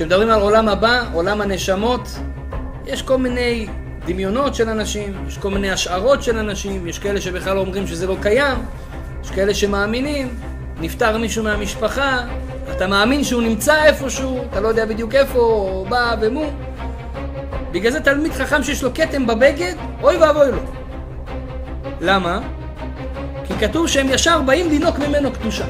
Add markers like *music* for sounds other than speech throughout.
כשמדברים על עולם הבא, עולם הנשמות, יש כל מיני דמיונות של אנשים, יש כל מיני השערות של אנשים, יש כאלה שבכלל אומרים שזה לא קיים, יש כאלה שמאמינים, נפטר מישהו מהמשפחה, אתה מאמין שהוא נמצא איפשהו, אתה לא יודע בדיוק איפה, או בא ומו. בגלל זה תלמיד חכם שיש לו כתם בבגד, אוי ואבוי לו. למה? כי כתוב שהם ישר באים לינוק ממנו קדושה.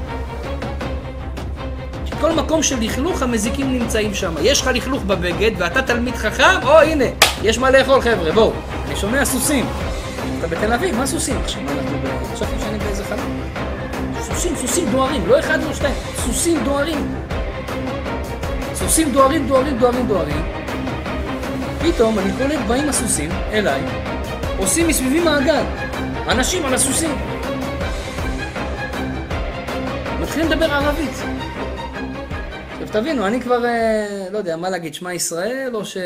כל מקום של לכלוך המזיקים נמצאים שם. יש לך לכלוך בבגד ואתה תלמיד חכם, או הנה, יש מה לאכול חבר'ה, בואו. אני שומע סוסים. אתה בתל אביב, מה סוסים? עכשיו אנחנו. חשבתי שאני באיזה חלום. סוסים, סוסים דוהרים, לא אחד ולא שתיים, סוסים דוהרים. סוסים דוהרים, דוהרים, דוהרים, דוהרים. פתאום אני קולט, באים הסוסים אליי, עושים מסביבי מעגל. אנשים על הסוסים. מתחילים לדבר ערבית. תבינו, אני כבר, אה, לא יודע, מה להגיד, שמע ישראל או ש...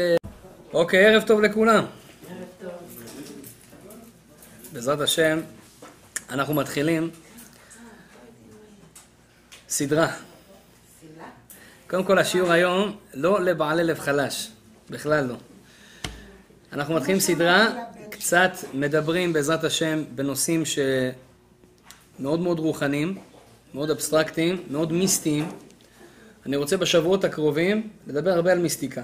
אוקיי, ערב טוב לכולם. בעזרת השם, אנחנו מתחילים סדרה. קודם כל השיעור היום לא לבעלי לב חלש, בכלל לא. אנחנו מתחילים סדרה, קצת מדברים בעזרת השם בנושאים שמאוד מאוד רוחניים, מאוד אבסטרקטיים, מאוד מיסטיים. אני רוצה בשבועות הקרובים לדבר הרבה על מיסטיקה.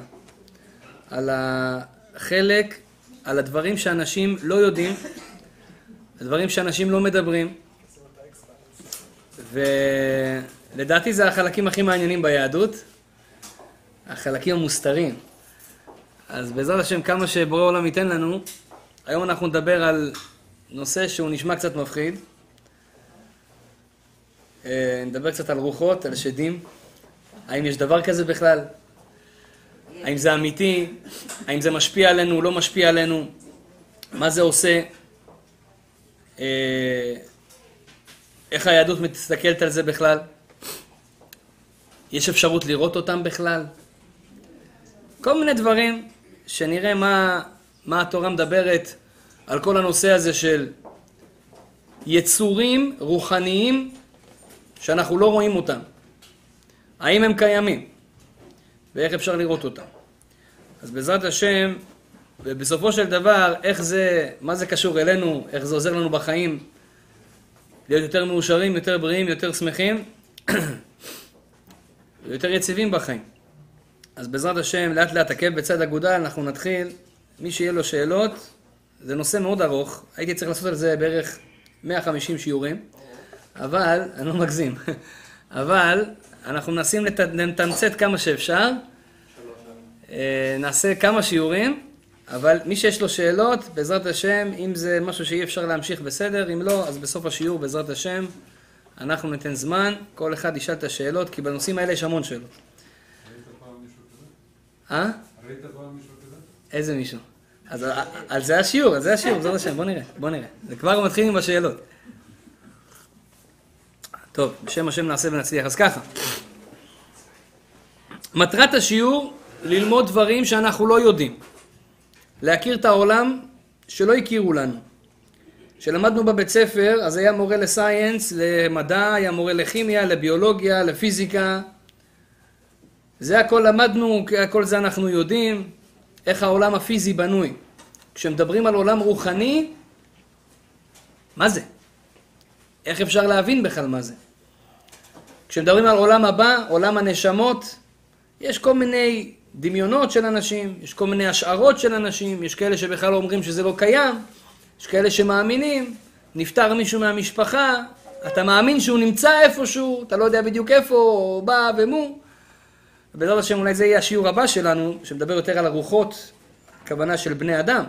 על החלק, על הדברים שאנשים לא יודעים, הדברים שאנשים לא מדברים. ולדעתי זה החלקים הכי מעניינים ביהדות, החלקים המוסתרים. אז בעזרת השם, כמה שבורא עולם ייתן לנו, היום אנחנו נדבר על נושא שהוא נשמע קצת מפחיד. אה, נדבר קצת על רוחות, על שדים. האם יש דבר כזה בכלל? האם זה אמיתי? האם זה משפיע עלינו, לא משפיע עלינו? מה זה עושה? אה, איך היהדות מסתכלת על זה בכלל? יש אפשרות לראות אותם בכלל? כל מיני דברים שנראה מה, מה התורה מדברת על כל הנושא הזה של יצורים רוחניים שאנחנו לא רואים אותם. האם הם קיימים? ואיך אפשר לראות אותם? אז בעזרת השם, ובסופו של דבר, איך זה, מה זה קשור אלינו, איך זה עוזר לנו בחיים, להיות יותר מאושרים, יותר בריאים, יותר שמחים, *clears throat* ויותר יציבים בחיים. אז בעזרת השם, לאט לאט עקב בצד אגודל, אנחנו נתחיל. מי שיהיה לו שאלות, זה נושא מאוד ארוך, הייתי צריך לעשות על זה בערך 150 שיעורים, אבל, אני לא מגזים, *laughs* אבל אנחנו מנסים לתמצת כמה שאפשר, אה, נעשה כמה שיעורים, אבל מי שיש לו שאלות, בעזרת השם, אם זה משהו שאי אפשר להמשיך בסדר, אם לא, אז בסוף השיעור, בעזרת השם, אנחנו ניתן זמן, כל אחד ישאל את השאלות, כי בנושאים האלה יש המון שאלות. אה? ראית פעם מישהו כזה? איזה מישהו? אז על זה השיעור, על זה השיעור, בעזרת השם, בוא נראה, בוא נראה. זה כבר מתחיל עם השאלות. טוב, בשם השם נעשה ונצליח. אז ככה, מטרת השיעור, ללמוד דברים שאנחנו לא יודעים. להכיר את העולם שלא הכירו לנו. כשלמדנו בבית ספר, אז היה מורה לסייאנס, למדע, היה מורה לכימיה, לביולוגיה, לפיזיקה. זה הכל למדנו, הכל זה אנחנו יודעים, איך העולם הפיזי בנוי. כשמדברים על עולם רוחני, מה זה? איך אפשר להבין בכלל מה זה? כשמדברים על עולם הבא, עולם הנשמות, יש כל מיני דמיונות של אנשים, יש כל מיני השערות של אנשים, יש כאלה שבכלל אומרים שזה לא קיים, יש כאלה שמאמינים, נפטר מישהו מהמשפחה, אתה מאמין שהוא נמצא איפשהו, אתה לא יודע בדיוק איפה, או בא ומו. ובעזרת השם אולי זה יהיה השיעור הבא שלנו, שמדבר יותר על הרוחות, הכוונה של בני אדם.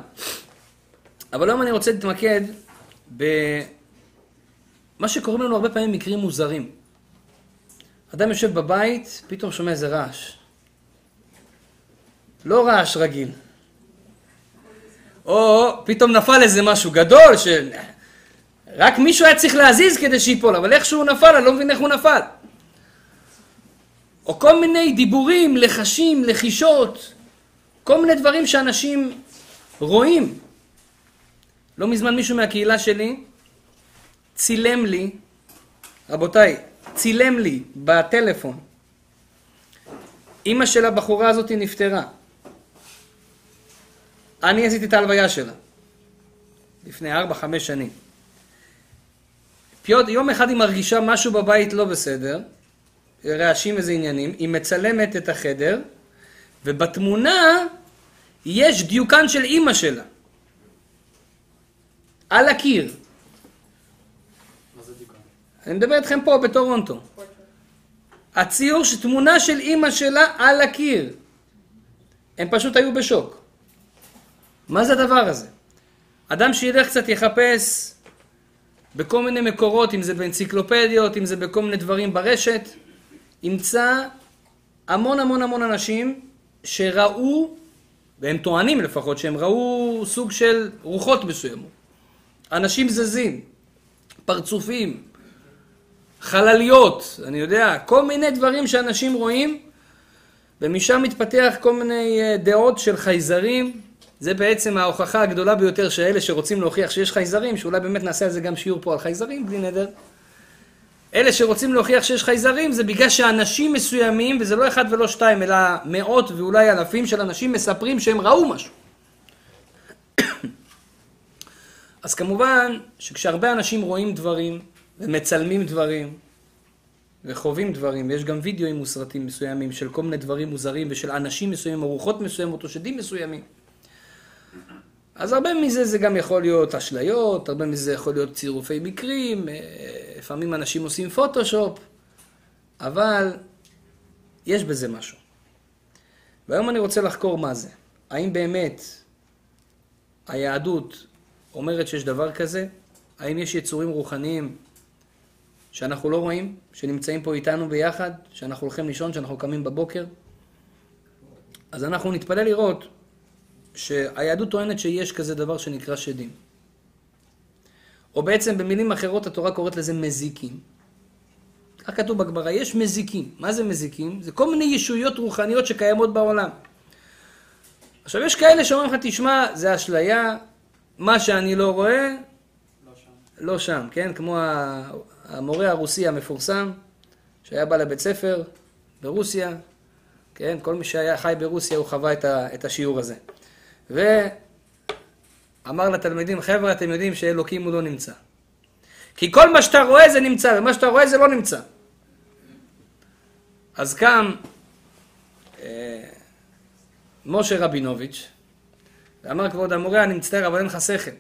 אבל היום אני רוצה להתמקד במה שקוראים לנו הרבה פעמים מקרים מוזרים. אדם יושב בבית, פתאום שומע איזה רעש. לא רעש רגיל. או פתאום נפל איזה משהו גדול, שרק מישהו היה צריך להזיז כדי שיפול, אבל איך שהוא נפל, אני לא מבין איך הוא נפל. או כל מיני דיבורים, לחשים, לחישות, כל מיני דברים שאנשים רואים. לא מזמן מישהו מהקהילה שלי צילם לי, רבותיי, צילם לי בטלפון אימא של הבחורה הזאת נפטרה. אני עשיתי את ההלוויה שלה. לפני ארבע, חמש שנים. יום אחד היא מרגישה משהו בבית לא בסדר, רעשים איזה עניינים, היא מצלמת את החדר, ובתמונה יש דיוקן של אימא שלה. על הקיר. אני מדבר איתכם פה בטורונטו. הציור, תמונה של אימא שלה על הקיר. הם פשוט היו בשוק. מה זה הדבר הזה? אדם שילך קצת יחפש בכל מיני מקורות, אם זה באנציקלופדיות, אם זה בכל מיני דברים ברשת, ימצא המון המון המון אנשים שראו, והם טוענים לפחות, שהם ראו סוג של רוחות מסוימות. אנשים זזים, פרצופים, חלליות, אני יודע, כל מיני דברים שאנשים רואים, ומשם מתפתח כל מיני אה, דעות של חייזרים. זה בעצם ההוכחה הגדולה ביותר שאלה שרוצים להוכיח שיש חייזרים, שאולי באמת נעשה על זה גם שיעור פה על חייזרים, בלי נדר. אלה שרוצים להוכיח שיש חייזרים זה בגלל שאנשים מסוימים, וזה לא אחד ולא שתיים, אלא מאות ואולי אלפים של אנשים מספרים שהם ראו משהו. *coughs* אז כמובן שכשהרבה אנשים רואים דברים ומצלמים דברים וחווים דברים, ויש גם וידאוים וסרטים מסוימים של כל מיני דברים מוזרים ושל אנשים מסוימים, ארוחות מסוימות או שדים מסוימים. אז הרבה מזה זה גם יכול להיות אשליות, הרבה מזה יכול להיות צירופי מקרים, אה, לפעמים אנשים עושים פוטושופ, אבל יש בזה משהו. והיום אני רוצה לחקור מה זה. האם באמת היהדות אומרת שיש דבר כזה? האם יש יצורים רוחניים שאנחנו לא רואים, שנמצאים פה איתנו ביחד, שאנחנו הולכים לישון, שאנחנו קמים בבוקר? אז אנחנו נתפלא לראות שהיהדות טוענת שיש כזה דבר שנקרא שדים. או בעצם במילים אחרות התורה קוראת לזה מזיקים. כך כתוב בגמרא, יש מזיקים. מה זה מזיקים? זה כל מיני ישויות רוחניות שקיימות בעולם. עכשיו יש כאלה שאומרים לך, תשמע, זה אשליה, מה שאני לא רואה, לא שם, לא שם כן? כמו המורה הרוסי המפורסם, שהיה בא לבית ספר ברוסיה, כן? כל מי שהיה חי ברוסיה הוא חווה את השיעור הזה. ואמר לתלמידים, חבר'ה, אתם יודעים שאלוקים הוא לא נמצא. כי כל מה שאתה רואה זה נמצא, ומה שאתה רואה זה לא נמצא. אז קם אה, משה רבינוביץ', ואמר, כבוד המורה, אני מצטער, אבל אין לך שכל.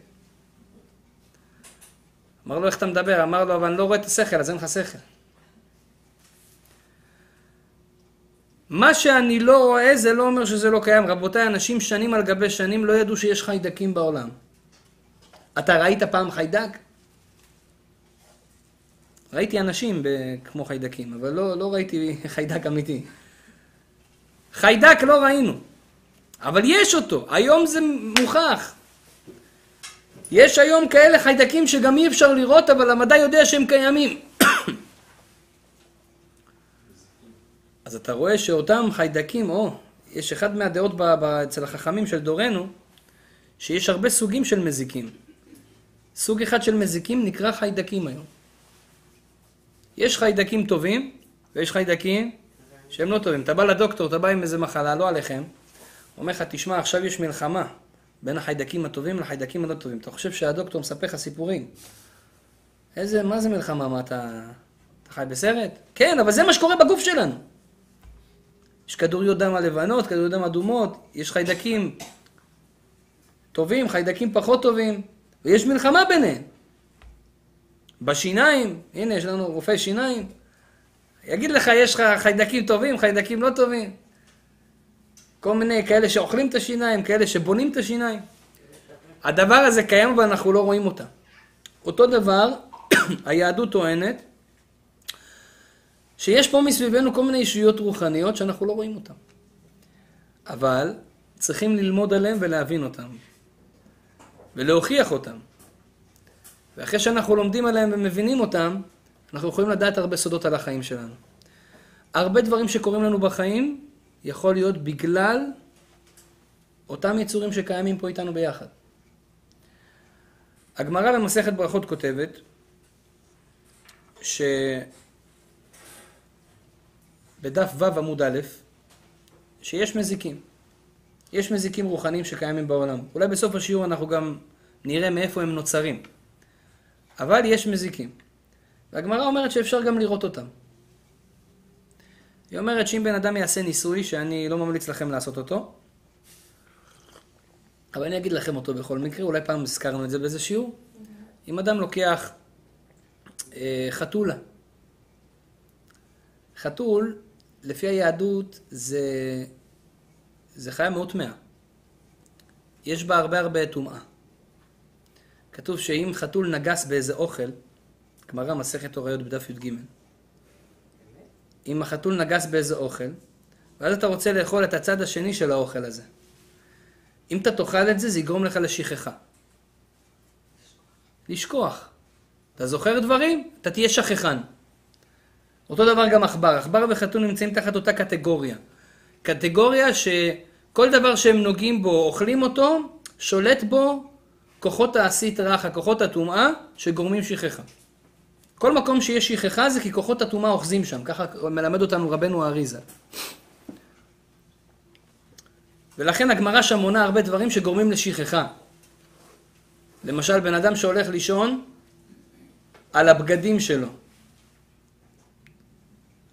אמר לו, איך אתה מדבר? אמר לו, אבל אני לא רואה את השכל, אז אין לך שכל. מה שאני לא רואה זה לא אומר שזה לא קיים. רבותיי, אנשים שנים על גבי שנים לא ידעו שיש חיידקים בעולם. אתה ראית פעם חיידק? ראיתי אנשים כמו חיידקים, אבל לא, לא ראיתי *laughs* חיידק אמיתי. חיידק לא ראינו, אבל יש אותו, היום זה מוכח. יש היום כאלה חיידקים שגם אי אפשר לראות, אבל המדע יודע שהם קיימים. *coughs* אז אתה רואה שאותם חיידקים, או, יש אחד מהדעות ב, ב, אצל החכמים של דורנו, שיש הרבה סוגים של מזיקים. סוג אחד של מזיקים נקרא חיידקים היום. יש חיידקים טובים, ויש חיידקים שהם לא טובים. אתה בא לדוקטור, אתה בא עם איזה מחלה, לא עליכם, אומר לך, תשמע, עכשיו יש מלחמה בין החיידקים הטובים לחיידקים הלא טובים. אתה חושב שהדוקטור מספר לך סיפורים. איזה, מה זה מלחמה? מה, אתה, אתה חי בסרט? כן, אבל זה מה שקורה בגוף שלנו. יש כדוריות דם הלבנות, כדוריות דם אדומות, יש חיידקים טובים, חיידקים פחות טובים, ויש מלחמה ביניהם. בשיניים, הנה יש לנו רופא שיניים, יגיד לך יש לך חיידקים טובים, חיידקים לא טובים. כל מיני כאלה שאוכלים את השיניים, כאלה שבונים את השיניים. הדבר הזה קיים ואנחנו לא רואים אותה. אותו דבר, *coughs* היהדות טוענת שיש פה מסביבנו כל מיני ישויות רוחניות שאנחנו לא רואים אותן. אבל צריכים ללמוד עליהן ולהבין אותן. ולהוכיח אותן. ואחרי שאנחנו לומדים עליהן ומבינים אותן, אנחנו יכולים לדעת הרבה סודות על החיים שלנו. הרבה דברים שקורים לנו בחיים יכול להיות בגלל אותם יצורים שקיימים פה איתנו ביחד. הגמרא במסכת ברכות כותבת ש... בדף ו' עמוד א', שיש מזיקים. יש מזיקים רוחניים שקיימים בעולם. אולי בסוף השיעור אנחנו גם נראה מאיפה הם נוצרים. אבל יש מזיקים. והגמרא אומרת שאפשר גם לראות אותם. היא אומרת שאם בן אדם יעשה ניסוי, שאני לא ממליץ לכם לעשות אותו, אבל אני אגיד לכם אותו בכל מקרה, אולי פעם הזכרנו את זה באיזה שיעור. אם אדם לוקח אה, חתולה, חתול, לפי היהדות, זה, זה חיה מאוד טמאה. יש בה הרבה הרבה טומאה. כתוב שאם חתול נגס באיזה אוכל, גמרא מסכת הוריות בדף י"ג, אם החתול נגס באיזה אוכל, ואז אתה רוצה לאכול את הצד השני של האוכל הזה. אם אתה תאכל את זה, זה יגרום לך לשכחה. לשכוח. אתה זוכר דברים? אתה תהיה שכחן. אותו דבר גם עכבר. עכבר וחתול נמצאים תחת אותה קטגוריה. קטגוריה שכל דבר שהם נוגעים בו, אוכלים אותו, שולט בו כוחות העשית רך, כוחות הטומאה, שגורמים שכחה. כל מקום שיש שכחה זה כי כוחות הטומאה אוחזים שם, ככה מלמד אותנו רבנו האריזה. ולכן הגמרא שם מונה הרבה דברים שגורמים לשכחה. למשל, בן אדם שהולך לישון על הבגדים שלו.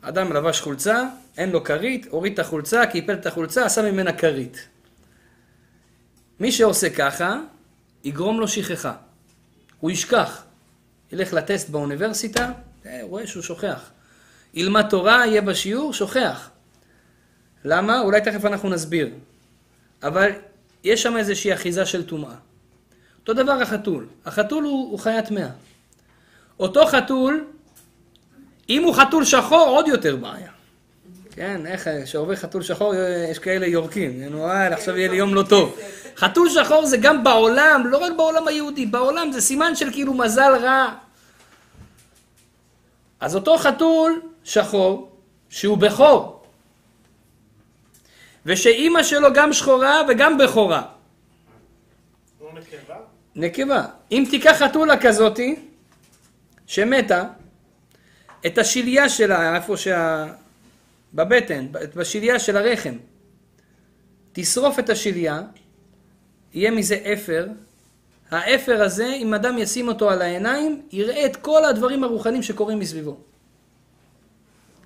אדם לבש חולצה, אין לו כרית, הוריד את החולצה, קיפל את החולצה, עשה ממנה כרית. מי שעושה ככה, יגרום לו שכחה. הוא ישכח. ילך לטסט באוניברסיטה, אה, רואה שהוא שוכח. ילמד תורה, יהיה בשיעור, שוכח. למה? אולי תכף אנחנו נסביר. אבל יש שם איזושהי אחיזה של טומאה. אותו דבר החתול. החתול הוא, הוא חיה טמאה. אותו חתול, אם הוא חתול שחור, עוד יותר בעיה. כן, איך, כשעובר חתול שחור, יש כאלה יורקים. נו, וואי, עכשיו יהיה לי יום לא טוב. חתול שחור זה גם בעולם, לא רק בעולם היהודי, בעולם זה סימן של כאילו מזל רע. אז אותו חתול שחור, שהוא בכור, ושאימא שלו גם שחורה וגם בכורה. נקבה? נקבה. אם תיקח חתולה כזאתי, שמתה, את השליה שלה, איפה שה... בבטן, בשליה של הרחם, תשרוף את השליה, יהיה מזה אפר. האפר הזה, אם אדם ישים אותו על העיניים, יראה את כל הדברים הרוחניים שקורים מסביבו.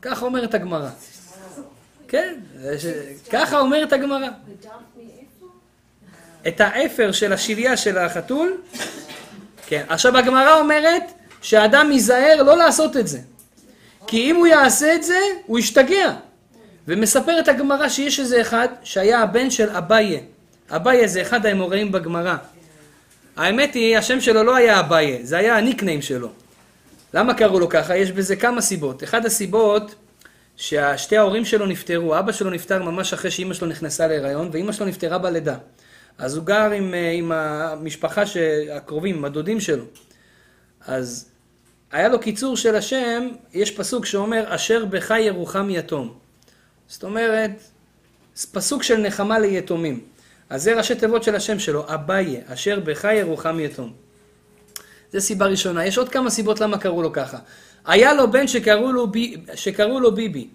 ככה אומרת הגמרא. כן. ככה אומרת הגמרא. את האפר של השליה של החתול, כן. עכשיו הגמרא אומרת שהאדם ייזהר לא לעשות את זה. כי אם הוא יעשה את זה, הוא ישתגע. ומספרת הגמרא שיש איזה אחד שהיה הבן של אביי. אביי זה אחד האמוראים בגמרא. האמת היא, השם שלו לא היה אביי, זה היה הניקניים שלו. למה קראו לו ככה? יש בזה כמה סיבות. אחת הסיבות ששתי ההורים שלו נפטרו, אבא שלו נפטר ממש אחרי שאימא שלו נכנסה להיריון, ואימא שלו נפטרה בלידה. אז הוא גר עם, אה, עם המשפחה הקרובים, עם הדודים שלו. אז היה לו קיצור של השם, יש פסוק שאומר, אשר בך ירוחם יתום. זאת אומרת, פסוק של נחמה ליתומים. אז זה ראשי תיבות של השם שלו, אביי, אשר בך ירוחם יתום. זה סיבה ראשונה. יש עוד כמה סיבות למה קראו לו ככה. היה לו בן שקראו לו, בי, שקראו לו ביבי.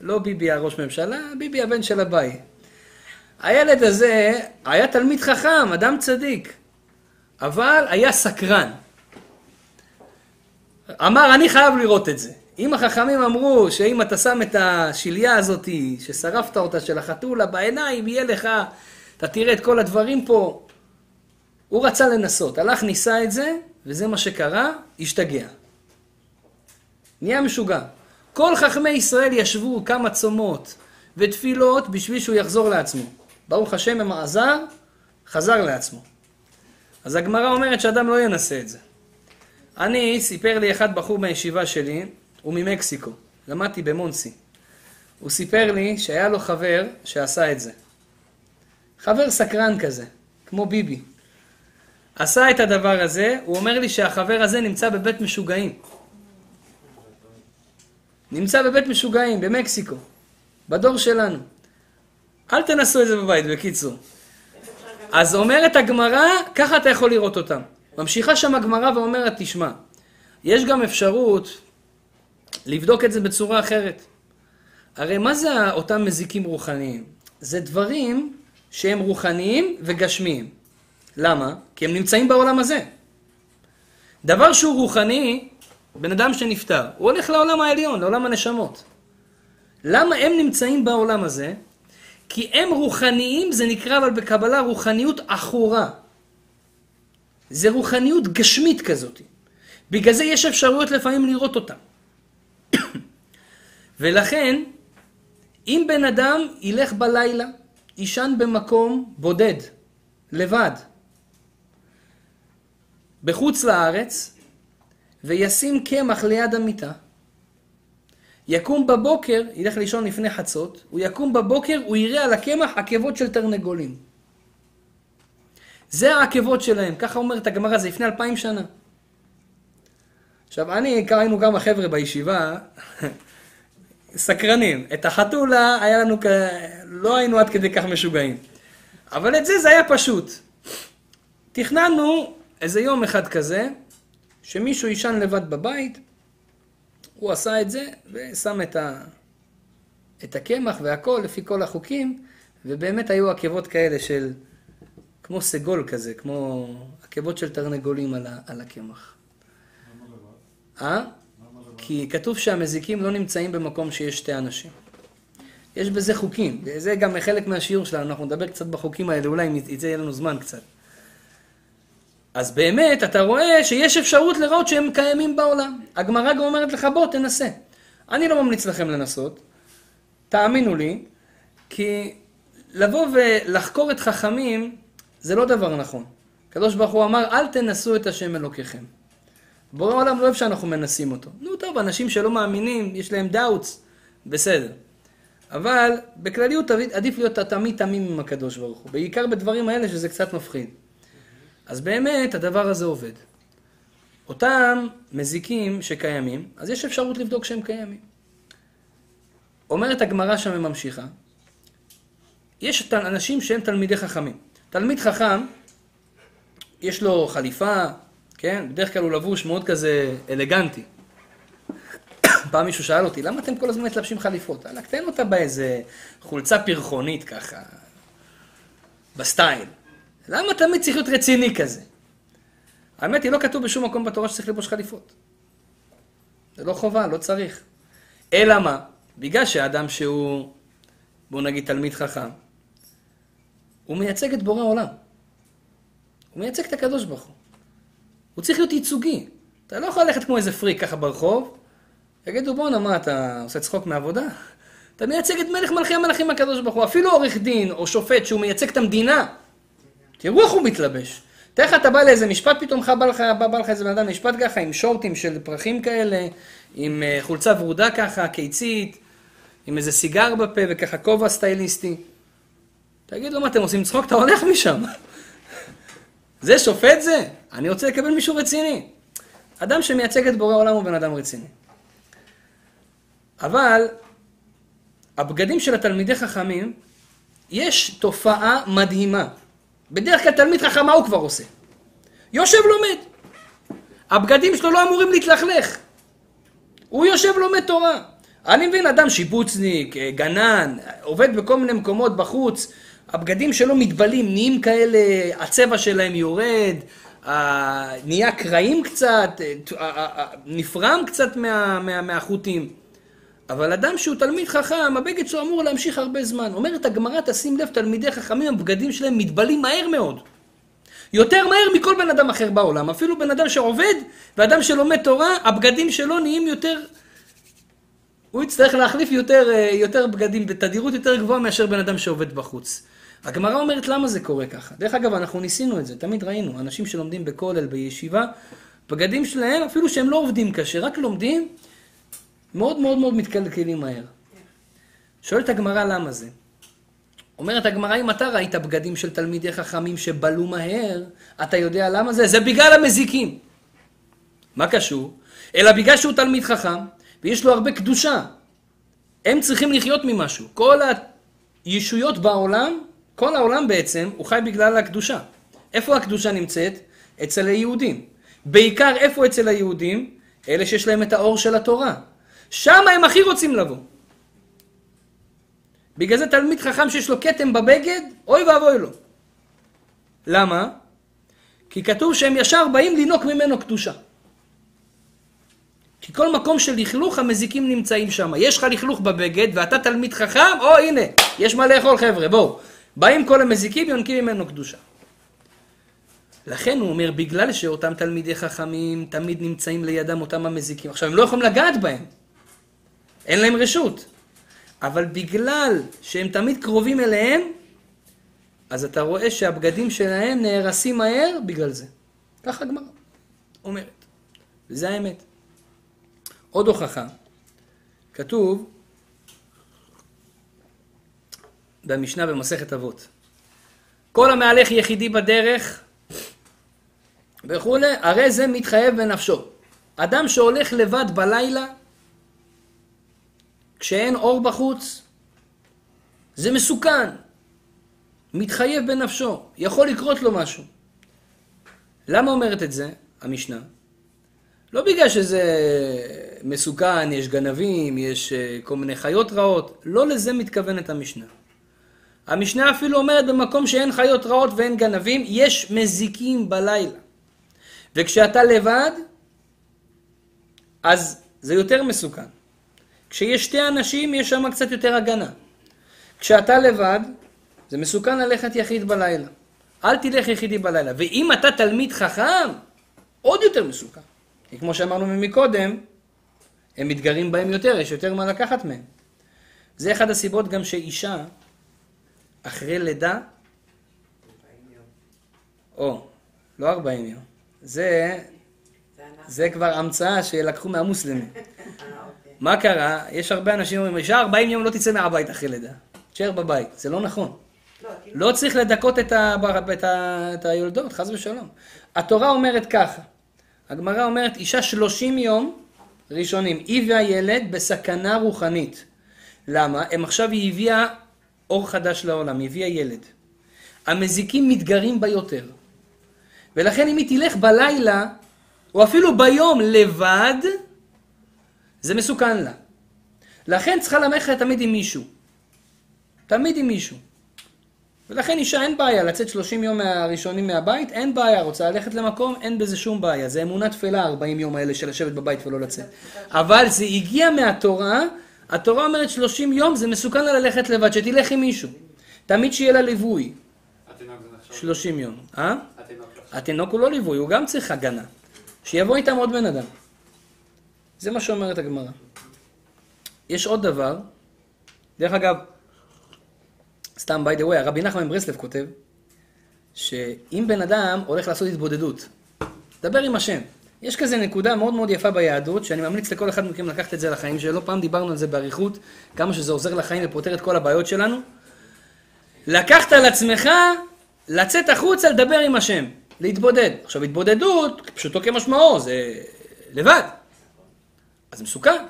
לא ביבי הראש ממשלה, ביבי הבן של אביי. הילד הזה היה תלמיד חכם, אדם צדיק, אבל היה סקרן. אמר, אני חייב לראות את זה. אם החכמים אמרו שאם אתה שם את השליה הזאת, ששרפת אותה, של החתולה, בעיניים, יהיה לך, אתה תראה את כל הדברים פה. הוא רצה לנסות, הלך, ניסה את זה, וזה מה שקרה, השתגע. נהיה משוגע. כל חכמי ישראל ישבו כמה צומות ותפילות בשביל שהוא יחזור לעצמו. ברוך השם, אם עזר, חזר לעצמו. אז הגמרא אומרת שאדם לא ינסה את זה. אני, סיפר לי אחד בחור בישיבה שלי, הוא ממקסיקו, למדתי במונסי. הוא סיפר לי שהיה לו חבר שעשה את זה. חבר סקרן כזה, כמו ביבי. עשה את הדבר הזה, הוא אומר לי שהחבר הזה נמצא בבית משוגעים. נמצא בבית משוגעים, במקסיקו, בדור שלנו. אל תנסו את זה בבית, בקיצור. אז אומרת הגמרא, ככה אתה יכול לראות אותם. ממשיכה שם הגמרא ואומרת, תשמע, יש גם אפשרות לבדוק את זה בצורה אחרת. הרי מה זה אותם מזיקים רוחניים? זה דברים שהם רוחניים וגשמיים. למה? כי הם נמצאים בעולם הזה. דבר שהוא רוחני, בן אדם שנפטר, הוא הולך לעולם העליון, לעולם הנשמות. למה הם נמצאים בעולם הזה? כי הם רוחניים, זה נקרא אבל בקבלה רוחניות עכורה. זה רוחניות גשמית כזאת. בגלל זה יש אפשרויות לפעמים לראות אותם. *coughs* ולכן, אם בן אדם ילך בלילה, יישן במקום בודד, לבד, בחוץ לארץ, וישים קמח ליד המיטה, יקום בבוקר, ילך לישון לפני חצות, הוא יקום בבוקר, הוא יראה על הקמח עקבות של תרנגולים. זה העקבות שלהם, ככה אומרת הגמרא, זה לפני אלפיים שנה. עכשיו, אני, היינו כמה חבר'ה בישיבה, *laughs* סקרנים. את החתולה היה לנו, כ... לא היינו עד כדי כך משוגעים. אבל את זה, זה היה פשוט. תכננו איזה יום אחד כזה, שמישהו יישן לבד בבית, הוא עשה את זה, ושם את, ה... את הקמח והכל לפי כל החוקים, ובאמת היו עקבות כאלה של, כמו סגול כזה, כמו עקבות של תרנגולים על, ה... על הקמח. אה? כי כתוב שהמזיקים לא נמצאים במקום שיש שתי אנשים. יש בזה חוקים, וזה גם חלק מהשיעור שלנו, אנחנו נדבר קצת בחוקים האלה, אולי אם יצא יהיה לנו זמן קצת. אז באמת, אתה רואה שיש אפשרות לראות שהם קיימים בעולם. הגמרא גם אומרת לך, בוא, תנסה. אני לא ממליץ לכם לנסות, תאמינו לי, כי לבוא ולחקור את חכמים, זה לא דבר נכון. הקדוש ברוך הוא אמר, אל תנסו את השם אלוקיכם. בורא העולם לא אוהב שאנחנו מנסים אותו. נו טוב, אנשים שלא מאמינים, יש להם doubts, בסדר. אבל בכלליות עדיף להיות תמיד תמים עם הקדוש ברוך הוא. בעיקר בדברים האלה שזה קצת מפחיד. אז באמת הדבר הזה עובד. אותם מזיקים שקיימים, אז יש אפשרות לבדוק שהם קיימים. אומרת הגמרא שם וממשיכה, יש אנשים שהם תלמידי חכמים. תלמיד חכם, יש לו חליפה, כן? בדרך כלל הוא לבוש מאוד כזה אלגנטי. *coughs* פעם מישהו שאל אותי, למה אתם כל הזמן מתלבשים חליפות? אלא תן אותה באיזה חולצה פרחונית ככה, בסטייל. למה תמיד צריך להיות רציני כזה? האמת היא, לא כתוב בשום מקום בתורה שצריך לבוש חליפות. זה לא חובה, לא צריך. אלא מה? בגלל שאדם שהוא, בואו נגיד תלמיד חכם, הוא מייצג את בורא העולם. הוא מייצג את הקדוש ברוך הוא. הוא צריך להיות ייצוגי. אתה לא יכול ללכת כמו איזה פריק ככה ברחוב, יגידו בואנה מה אתה עושה צחוק מעבודה? אתה מייצג את מלך מלכי המלכים הקדוש ברוך הוא, אפילו עורך דין או שופט שהוא מייצג את המדינה. תראו איך הוא מתלבש. תאר לך אתה בא לאיזה משפט, פתאום בא לך, בא, בא לך איזה בן אדם משפט ככה, עם שורטים של פרחים כאלה, עם uh, חולצה ורודה ככה, קיצית, עם איזה סיגר בפה וככה כובע סטייליסטי. תגיד לו, מה אתם עושים צחוק? אתה הולך משם. זה שופט זה? אני רוצה לקבל מישהו רציני. אדם שמייצג את בורא עולם הוא בן אדם רציני. אבל הבגדים של התלמידי חכמים, יש תופעה מדהימה. בדרך כלל תלמיד חכם, מה הוא כבר עושה? יושב לומד. הבגדים שלו לא אמורים להתלכלך. הוא יושב לומד תורה. אני מבין אדם שיפוצניק, גנן, עובד בכל מיני מקומות בחוץ, הבגדים שלו מתבלים, נהיים כאלה, הצבע שלהם יורד, נהיה קרעים קצת, נפרם קצת מה, מה, מהחוטים. אבל אדם שהוא תלמיד חכם, הבגד שלו אמור להמשיך הרבה זמן. אומרת הגמרא, תשים לב, תלמידי חכמים, הבגדים שלהם מתבלים מהר מאוד. יותר מהר מכל בן אדם אחר בעולם. אפילו בן אדם שעובד ואדם שלומד תורה, הבגדים שלו נהיים יותר... הוא יצטרך להחליף יותר, אה, יותר בגדים בתדירות יותר גבוהה מאשר בן אדם שעובד בחוץ. הגמרא אומרת למה זה קורה ככה. דרך אגב, אנחנו ניסינו את זה, תמיד ראינו, אנשים שלומדים בכולל, בישיבה, בגדים שלהם, אפילו שהם לא עובדים קשה, רק לומדים, מאוד מאוד מאוד מתקלקלים מהר. שואלת הגמרא למה זה. אומרת הגמרא, אם אתה ראית בגדים של תלמידי חכמים שבלו מהר, אתה יודע למה זה? זה בגלל המזיקים. מה קשור? אלא בגלל שהוא תלמיד חכם, ויש לו הרבה קדושה. הם צריכים לחיות ממשהו. כל הישויות בעולם כל העולם בעצם הוא חי בגלל הקדושה. איפה הקדושה נמצאת? אצל היהודים. בעיקר איפה אצל היהודים? אלה שיש להם את האור של התורה. שם הם הכי רוצים לבוא. בגלל זה תלמיד חכם שיש לו כתם בבגד, אוי ואבוי לו. למה? כי כתוב שהם ישר באים לינוק ממנו קדושה. כי כל מקום של לכלוך המזיקים נמצאים שם. יש לך לכלוך בבגד ואתה תלמיד חכם, או הנה, יש מה לאכול חבר'ה, בואו. באים כל המזיקים, יונקים ממנו קדושה. לכן הוא אומר, בגלל שאותם תלמידי חכמים תמיד נמצאים לידם אותם המזיקים. עכשיו, הם לא יכולים לגעת בהם. אין להם רשות. אבל בגלל שהם תמיד קרובים אליהם, אז אתה רואה שהבגדים שלהם נהרסים מהר בגלל זה. ככה הגמרא אומרת. וזה האמת. עוד הוכחה, כתוב במשנה במסכת אבות, כל המהלך יחידי בדרך וכולי, הרי זה מתחייב בנפשו. אדם שהולך לבד בלילה, כשאין אור בחוץ, זה מסוכן, מתחייב בנפשו, יכול לקרות לו משהו. למה אומרת את זה המשנה? לא בגלל שזה מסוכן, יש גנבים, יש אה, כל מיני חיות רעות, לא לזה מתכוונת המשנה. המשנה אפילו אומרת במקום שאין חיות רעות ואין גנבים, יש מזיקים בלילה. וכשאתה לבד, אז זה יותר מסוכן. כשיש שתי אנשים, יש שם קצת יותר הגנה. כשאתה לבד, זה מסוכן ללכת יחיד בלילה. אל תלך יחידי בלילה. ואם אתה תלמיד חכם, עוד יותר מסוכן. כי כמו שאמרנו מקודם, הם מתגרים בהם יותר, יש יותר מה לקחת מהם. זה אחד הסיבות גם שאישה, אחרי לידה, או, לא 40 יום, זה, זה כבר המצאה שלקחו מהמוסלמים. מה קרה? יש הרבה אנשים אומרים, אישה 40 יום לא תצא מהבית אחרי לידה. תשאר בבית. זה לא נכון. לא צריך לדכות את, ה, את, ה, את היולדות, חס ושלום. התורה אומרת ככה, הגמרא אומרת, אישה 30 יום ראשונים, היא והילד בסכנה רוחנית. למה? הם עכשיו היא הביאה אור חדש לעולם, הביאה ילד. המזיקים מתגרים בה יותר. ולכן אם היא תלך בלילה, או אפילו ביום לבד, זה מסוכן לה. לכן צריכה ללכת תמיד עם מישהו. תמיד עם מישהו. ולכן אישה אין בעיה לצאת 30 יום הראשונים מהבית, אין בעיה, רוצה ללכת למקום, אין בזה שום בעיה. זה אמונה תפלה 40 יום האלה של לשבת בבית ולא לצאת. אבל זה הגיע מהתורה, התורה אומרת 30 יום זה מסוכן לה ללכת לבד, שתלך עם מישהו. תמיד שיהיה לה ליווי. 30 יום. אה? התינוק הוא לא ליווי, הוא גם צריך הגנה. שיבוא איתם עוד בן אדם. זה מה שאומרת הגמרא. יש עוד דבר, דרך אגב, סתם by the way, הרבי נחמן ברסלב כותב, שאם בן אדם הולך לעשות התבודדות, דבר עם השם. יש כזה נקודה מאוד מאוד יפה ביהדות, שאני ממליץ לכל אחד מכם לקחת את זה לחיים שלו, פעם דיברנו על זה באריכות, כמה שזה עוזר לחיים ופותר את כל הבעיות שלנו. לקחת על עצמך לצאת החוצה לדבר עם השם, להתבודד. עכשיו התבודדות, פשוטו כמשמעו, זה לבד. אז זה מסוכן.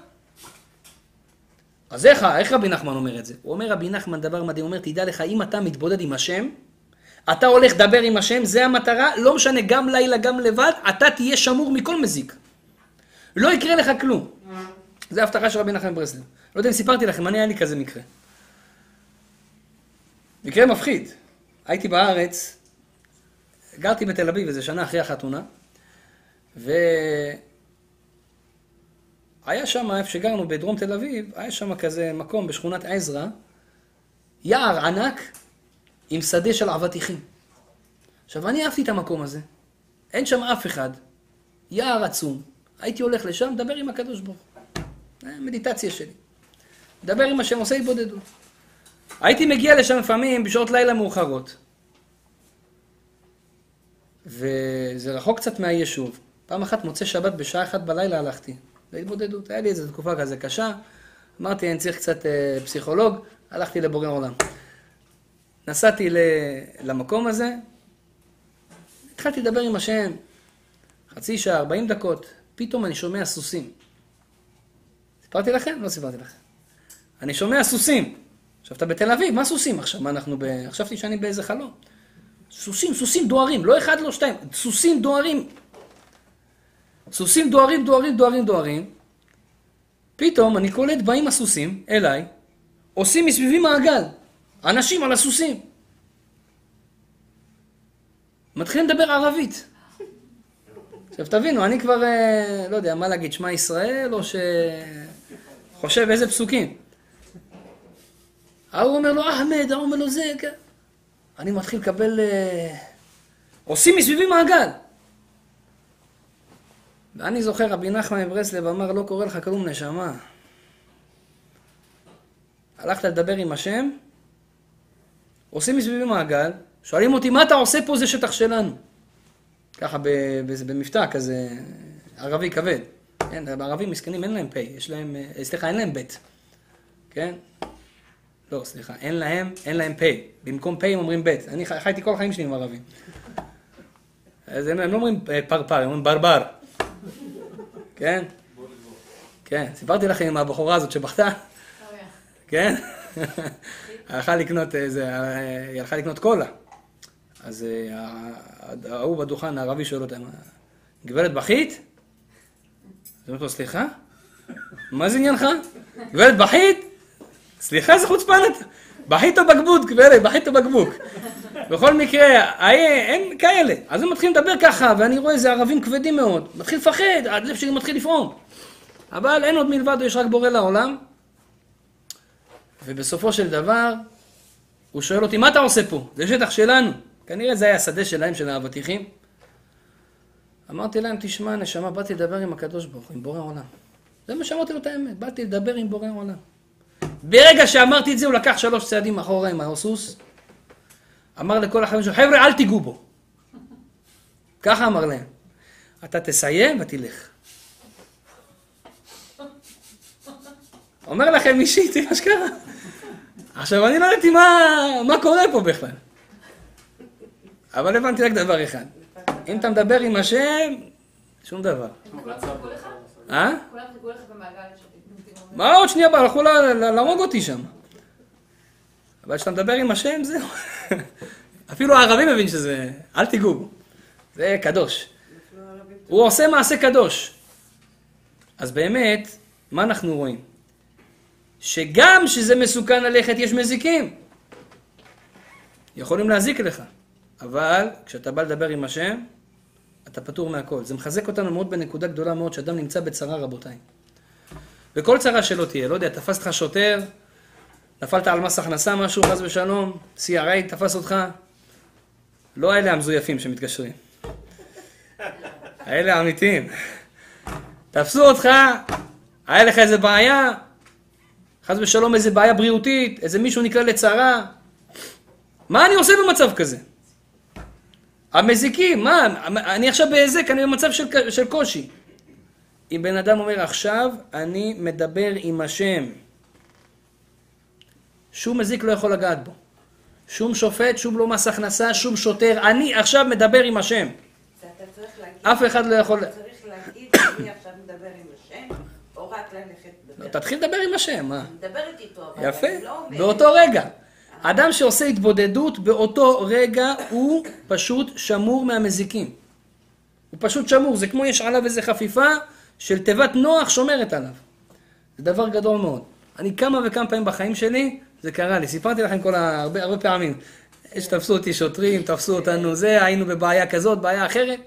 אז איך, איך רבי נחמן אומר את זה? הוא אומר רבי נחמן דבר מדהים, הוא אומר, תדע לך, אם אתה מתבודד עם השם, אתה הולך לדבר עם השם, זה המטרה, לא משנה, גם לילה, גם לבד, אתה תהיה שמור מכל מזיק. לא יקרה לך כלום. זה ההבטחה של רבי נחמן ברסלב. לא יודע אם סיפרתי לכם, אני היה לי כזה מקרה. מקרה מפחיד. הייתי בארץ, גרתי בתל אביב איזה שנה אחרי החתונה, ו... היה שם, איפה שגרנו בדרום תל אביב, היה שם כזה מקום בשכונת עזרא, יער ענק עם שדה של אבטיחים. עכשיו, אני אהבתי את המקום הזה. אין שם אף אחד. יער עצום. הייתי הולך לשם, מדבר עם הקדוש ברוך הוא. מדיטציה שלי. מדבר עם השם, עושה התבודדות. הייתי מגיע לשם לפעמים בשעות לילה מאוחרות. וזה רחוק קצת מהיישוב. פעם אחת מוצא שבת בשעה אחת בלילה הלכתי. להתבודדות. היה לי איזו תקופה כזה קשה, אמרתי, אני צריך קצת אה, פסיכולוג, הלכתי לבורא עולם. נסעתי למקום הזה, התחלתי לדבר עם השם, חצי שעה, 40 דקות, פתאום אני שומע סוסים. סיפרתי לכם? לא סיפרתי לכם. אני שומע סוסים. עכשיו, אתה בתל אביב, מה סוסים עכשיו? מה אנחנו ב... חשבתי שאני באיזה חלום. סוסים, סוסים דוהרים, לא אחד, לא שתיים, סוסים דוהרים. סוסים דוהרים, דוהרים, דוהרים, דוהרים. פתאום אני קולט, באים הסוסים אליי, עושים מסביבי מעגל. אנשים על הסוסים. מתחילים לדבר ערבית. עכשיו תבינו, אני כבר, אה, לא יודע, מה להגיד, שמע ישראל, או שחושב איזה פסוקים. ההוא אומר לו, אחמד, ההוא אומר לו זה, כן. אני מתחיל לקבל... אה, עושים מסביבי מעגל. ואני זוכר, רבי נחמן מברסלב אמר, לא קורה לך כלום, נשמה. הלכת לדבר עם השם, עושים מסביבי מעגל, שואלים אותי, מה אתה עושה פה, זה שטח שלנו. ככה במבטא כזה, ערבי כבד. כן, הערבים מסכנים, אין להם פ', יש להם, אה, סליחה, אין להם ב', כן? לא, סליחה, אין להם, אין להם פ', במקום פ' הם אומרים ב'. אני חייתי כל החיים שלי עם ערבים. אז הם, הם לא אומרים אה, פרפר, הם אומרים ברבר. כן? כן, סיפרתי לכם עם הבחורה הזאת שבכתה? כן? הלכה לקנות איזה, היא הלכה לקנות קולה. אז אה, ההוא בדוכן, הערבי שואל אותה, גברת בכית? אז אומרת לו, סליחה? מה זה עניינך? גברת בכית? סליחה, איזה חוצפן אתה. בכית או בקבוק, גברת, בכית או בקבוק. בכל מקרה, אין כאלה. אז הם מתחילים לדבר ככה, ואני רואה איזה ערבים כבדים מאוד. מתחיל לפחד, הלב שלי מתחיל לפעום. אבל אין עוד מלבד, יש רק בורא לעולם. ובסופו של דבר, הוא שואל אותי, מה אתה עושה פה? זה שטח שלנו. כנראה זה היה השדה שלהם, של האבטיחים. אמרתי להם, תשמע, נשמה, באתי לדבר עם הקדוש ברוך הוא, עם בורא עולם. זה מה שאמרתי לו את האמת, באתי לדבר עם בורא עולם. ברגע שאמרתי את זה, הוא לקח שלוש צעדים אחורה עם הסוס, אמר לכל החברים שלו, חבר'ה, אל תיגעו בו. ככה אמר להם. אתה תסיים ותלך. אומר לכם אישית, *laughs* מה שקרה. עכשיו, אני לא ידעתי מה, מה קורה פה בכלל. אבל הבנתי רק דבר אחד. אם אתה מדבר עם השם, שום דבר. אה? מה עוד שנייה הלכו להרוג אותי שם. אבל כשאתה מדבר עם השם, זהו. *laughs* אפילו הערבי מבין שזה, אל תיגעו. זה קדוש. הוא עושה מעשה קדוש. אז באמת, מה אנחנו רואים? שגם שזה מסוכן ללכת, יש מזיקים. יכולים להזיק לך. אבל כשאתה בא לדבר עם השם, אתה פטור מהכל. זה מחזק אותנו מאוד בנקודה גדולה מאוד, שאדם נמצא בצרה, רבותיי. וכל צרה שלא תהיה, לא יודע, תפס לך שוטר, נפלת על מס הכנסה משהו, חס ושלום, CRA תפס אותך, לא אלה המזויפים שמתקשרים. האלה האמיתיים. תפסו אותך, היה לך איזה בעיה, חס ושלום איזה בעיה בריאותית, איזה מישהו נקרא לצרה. מה אני עושה במצב כזה? המזיקים, מה, אני עכשיו בהיזק, אני במצב של, של קושי. אם בן אדם אומר עכשיו אני מדבר עם השם, שום מזיק לא יכול לגעת בו. שום שופט, שום לא מס הכנסה, שום שוטר, אני עכשיו מדבר עם השם. אף אחד לא יכול... אתה צריך להגיד, אני עכשיו מדבר עם השם, או רק ללכת לדבר? לא, תתחיל לדבר עם השם, מה? מדברת איתו, אבל יפה, אני לא אומרת. באותו רגע. אדם שעושה התבודדות, באותו רגע הוא פשוט שמור מהמזיקים. הוא פשוט שמור, זה כמו יש עליו איזה חפיפה של תיבת נוח שומרת עליו. זה דבר גדול מאוד. אני כמה וכמה פעמים בחיים שלי, זה קרה לי. סיפרתי לכם כל ה... הרבה, הרבה פעמים. יש תפסו אותי שוטרים, תפסו אותנו זה, היינו בבעיה כזאת, בעיה אחרת.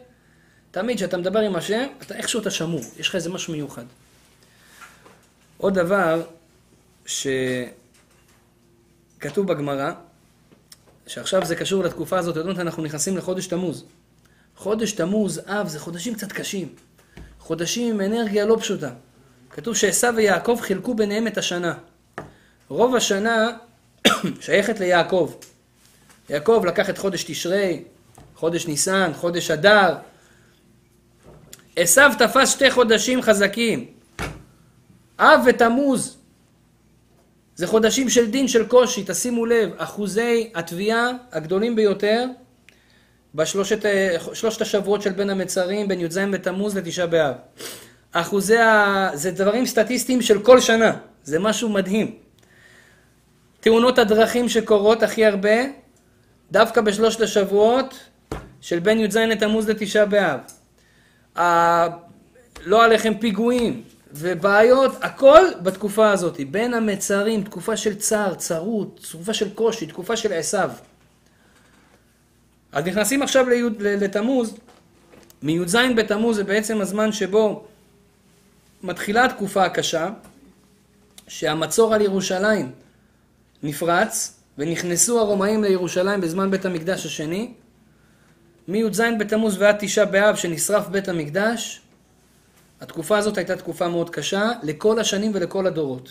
תמיד כשאתה מדבר עם השם, אתה איכשהו אתה שמור, יש לך איזה משהו מיוחד. עוד דבר שכתוב בגמרא, שעכשיו זה קשור לתקופה הזאת, יודעות, אנחנו נכנסים לחודש תמוז. חודש תמוז, אב, זה חודשים קצת קשים. חודשים עם אנרגיה לא פשוטה. כתוב שעשו ויעקב חילקו ביניהם את השנה. רוב השנה *coughs* שייכת ליעקב. יעקב לקח את חודש תשרי, חודש ניסן, חודש אדר. עשו תפס שתי חודשים חזקים. אב ותמוז. זה חודשים של דין של קושי, תשימו לב, אחוזי התביעה הגדולים ביותר בשלושת השבועות של בין המצרים, בין י"ז בתמוז לתשעה באב. אחוזי ה... זה דברים סטטיסטיים של כל שנה, זה משהו מדהים. תאונות הדרכים שקורות הכי הרבה, דווקא בשלושת השבועות של בין י"ז לתמוז לתשעה באב. ה... לא עליכם פיגועים, ובעיות, הכל בתקופה הזאת. בין המצרים, תקופה של צער, צרות, תקופה של קושי, תקופה של עשיו. אז נכנסים עכשיו לתמוז, מי"ז בתמוז זה בעצם הזמן שבו מתחילה התקופה הקשה, שהמצור על ירושלים נפרץ, ונכנסו הרומאים לירושלים בזמן בית המקדש השני. מי"ז בתמוז ועד תשעה באב שנשרף בית המקדש, התקופה הזאת הייתה תקופה מאוד קשה לכל השנים ולכל הדורות.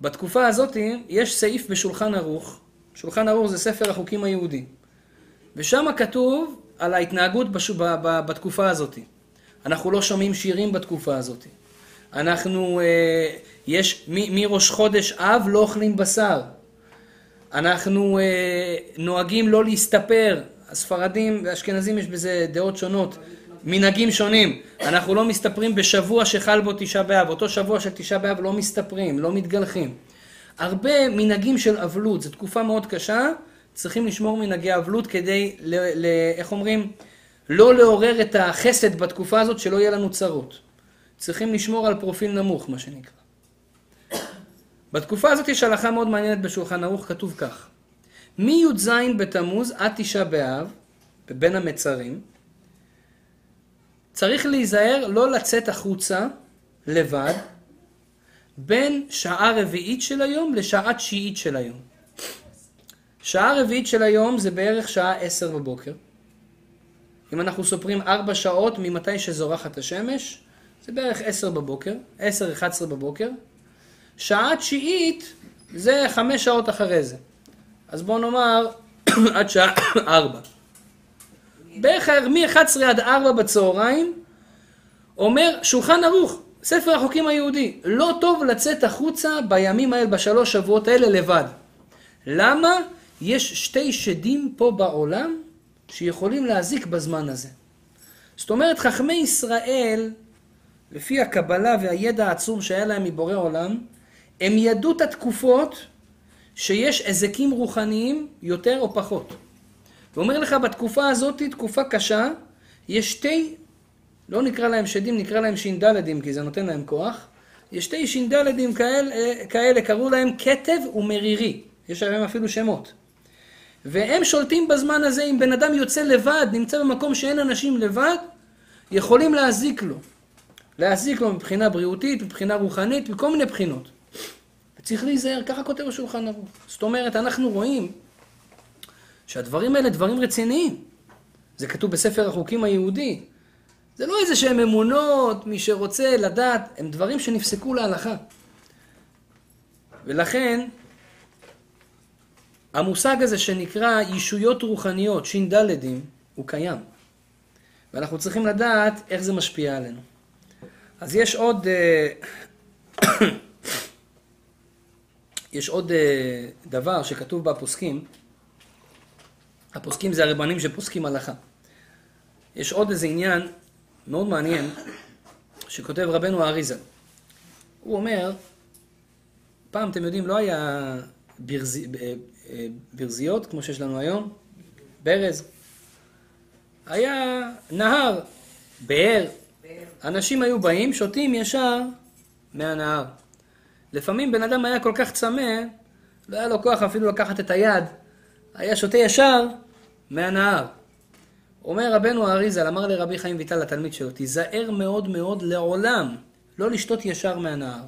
בתקופה הזאת יש סעיף בשולחן ערוך, שולחן ערוך זה ספר החוקים היהודי, ושם כתוב על ההתנהגות בש... ב... ב... בתקופה הזאת. אנחנו לא שומעים שירים בתקופה הזאת. אנחנו, אה, יש, מראש חודש אב לא אוכלים בשר. אנחנו אה, נוהגים לא להסתפר. הספרדים והאשכנזים יש בזה דעות שונות, מנהגים שונים. אנחנו לא מסתפרים בשבוע שחל בו תשעה באב. אותו שבוע של תשעה באב לא מסתפרים, לא מתגלחים. הרבה מנהגים של אבלות, זו תקופה מאוד קשה, צריכים לשמור מנהגי אבלות כדי, ל, ל, איך אומרים, לא לעורר את החסד בתקופה הזאת, שלא יהיה לנו צרות. צריכים לשמור על פרופיל נמוך, מה שנקרא. בתקופה הזאת יש הלכה מאוד מעניינת בשולחן ערוך, כתוב כך: מי"ז בתמוז עד תשעה באב, בבין המצרים, צריך להיזהר לא לצאת החוצה לבד בין שעה רביעית של היום לשעה תשיעית של היום. שעה רביעית של היום זה בערך שעה עשר בבוקר. אם אנחנו סופרים ארבע שעות ממתי שזורחת השמש, זה בערך עשר בבוקר, עשר, אחד עשרה בבוקר. שעה תשיעית זה חמש שעות אחרי זה. אז בואו נאמר *coughs* עד שעה *coughs* ארבע. בערך מ-11 עד 4 בצהריים, אומר שולחן ערוך, ספר החוקים היהודי, לא טוב לצאת החוצה בימים האלה, בשלוש שבועות האלה לבד. למה? יש שתי שדים פה בעולם שיכולים להזיק בזמן הזה. זאת אומרת, חכמי ישראל, לפי הקבלה והידע העצום שהיה להם מבורא עולם, הם ידעו את התקופות שיש היזקים רוחניים יותר או פחות. הוא אומר לך, בתקופה הזאת, תקופה קשה, יש שתי, לא נקרא להם שדים, נקרא להם ש"דלדים, כי זה נותן להם כוח. יש שתי ש"דלדים כאלה, כאלה, קראו להם כתב ומרירי. יש להם אפילו שמות. והם שולטים בזמן הזה, אם בן אדם יוצא לבד, נמצא במקום שאין אנשים לבד, יכולים להזיק לו. להזיק לו מבחינה בריאותית, מבחינה רוחנית, מכל מיני בחינות. וצריך להיזהר, ככה כותב השולחן ערוך. זאת אומרת, אנחנו רואים שהדברים האלה דברים רציניים. זה כתוב בספר החוקים היהודי. זה לא איזה שהם אמונות, מי שרוצה לדעת, הם דברים שנפסקו להלכה. ולכן, המושג הזה שנקרא ישויות רוחניות, ש"דלדים, הוא קיים. ואנחנו צריכים לדעת איך זה משפיע עלינו. אז יש עוד, אה, *coughs* יש עוד אה, דבר שכתוב בפוסקים, הפוסקים זה הרבנים שפוסקים הלכה. יש עוד איזה עניין מאוד מעניין שכותב רבנו האריזה. הוא אומר, פעם אתם יודעים, לא היה ברז... אה, ברזיות כמו שיש לנו היום, ברז. היה נהר, באר. אנשים היו באים, שותים ישר מהנהר. לפעמים בן אדם היה כל כך צמא, לא היה לו כוח אפילו לקחת את היד, היה שותה ישר מהנהר. אומר רבנו האריזל, אמר לרבי חיים ויטל לתלמיד שלו, תיזהר מאוד מאוד לעולם לא לשתות ישר מהנהר.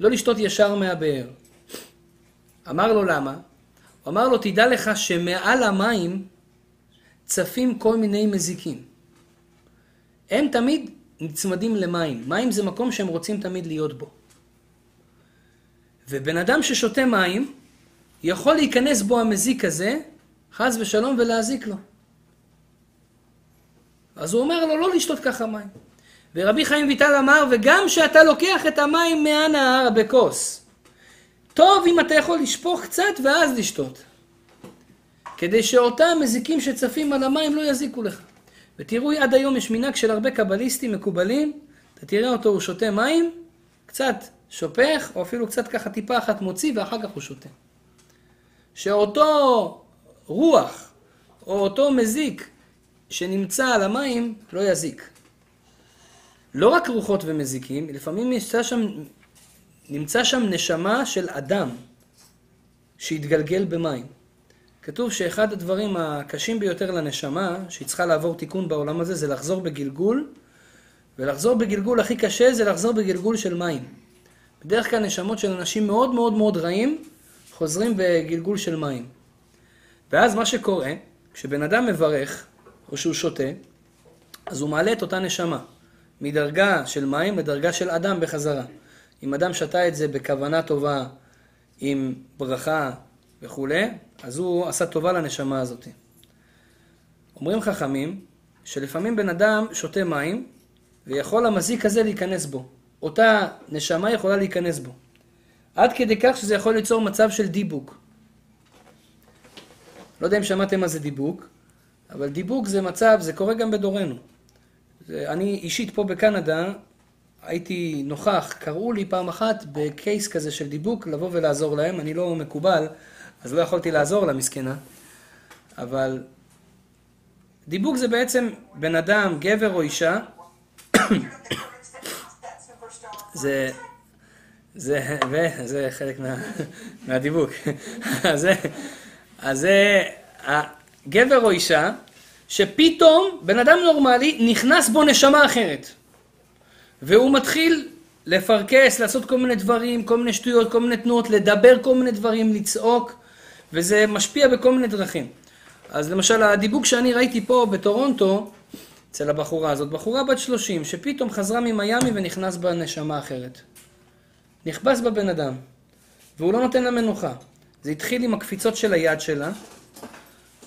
לא לשתות ישר מהבאר. אמר לו למה? הוא אמר לו, תדע לך שמעל המים צפים כל מיני מזיקים. הם תמיד נצמדים למים. מים זה מקום שהם רוצים תמיד להיות בו. ובן אדם ששותה מים, יכול להיכנס בו המזיק הזה, חס ושלום, ולהזיק לו. אז הוא אומר לו לא לשתות ככה מים. ורבי חיים ויטל אמר, וגם כשאתה לוקח את המים מהנהר בכוס, טוב אם אתה יכול לשפוך קצת ואז לשתות. כדי שאותם מזיקים שצפים על המים לא יזיקו לך. ותראו, עד היום יש מנהג של הרבה קבליסטים מקובלים, אתה תראה אותו, הוא שותה מים, קצת שופך, או אפילו קצת ככה טיפה אחת מוציא, ואחר כך הוא שותה. שאותו רוח, או אותו מזיק שנמצא על המים, לא יזיק. לא רק רוחות ומזיקים, לפעמים נמצא שם, נמצא שם נשמה של אדם שהתגלגל במים. כתוב שאחד הדברים הקשים ביותר לנשמה, שהיא צריכה לעבור תיקון בעולם הזה, זה לחזור בגלגול, ולחזור בגלגול הכי קשה זה לחזור בגלגול של מים. בדרך כלל נשמות של אנשים מאוד מאוד מאוד רעים, חוזרים בגלגול של מים. ואז מה שקורה, כשבן אדם מברך, או שהוא שותה, אז הוא מעלה את אותה נשמה, מדרגה של מים לדרגה של אדם בחזרה. אם אדם שתה את זה בכוונה טובה, עם ברכה וכולי, אז הוא עשה טובה לנשמה הזאת. אומרים חכמים, שלפעמים בן אדם שותה מים, ויכול המזיק הזה להיכנס בו. אותה נשמה יכולה להיכנס בו. עד כדי כך שזה יכול ליצור מצב של דיבוק. לא יודע אם שמעתם מה זה דיבוק, אבל דיבוק זה מצב, זה קורה גם בדורנו. אני אישית פה בקנדה, הייתי נוכח, קראו לי פעם אחת בקייס כזה של דיבוק, לבוא ולעזור להם, אני לא מקובל, אז לא יכולתי לעזור לה, מסכנה. אבל דיבוק זה בעצם בן אדם, גבר או אישה, *coughs* זה, זה, וזה חלק מה, מהדיבוק. אז זה, אז זה גבר או אישה, שפתאום בן אדם נורמלי נכנס בו נשמה אחרת. והוא מתחיל לפרכס, לעשות כל מיני דברים, כל מיני שטויות, כל מיני תנועות, לדבר כל מיני דברים, לצעוק, וזה משפיע בכל מיני דרכים. אז למשל הדיבוק שאני ראיתי פה בטורונטו, אצל הבחורה הזאת, בחורה בת 30, שפתאום חזרה ממיאמי ונכנס בה נשמה אחרת. נכבס בבן אדם, והוא לא נותן לה מנוחה. זה התחיל עם הקפיצות של היד שלה,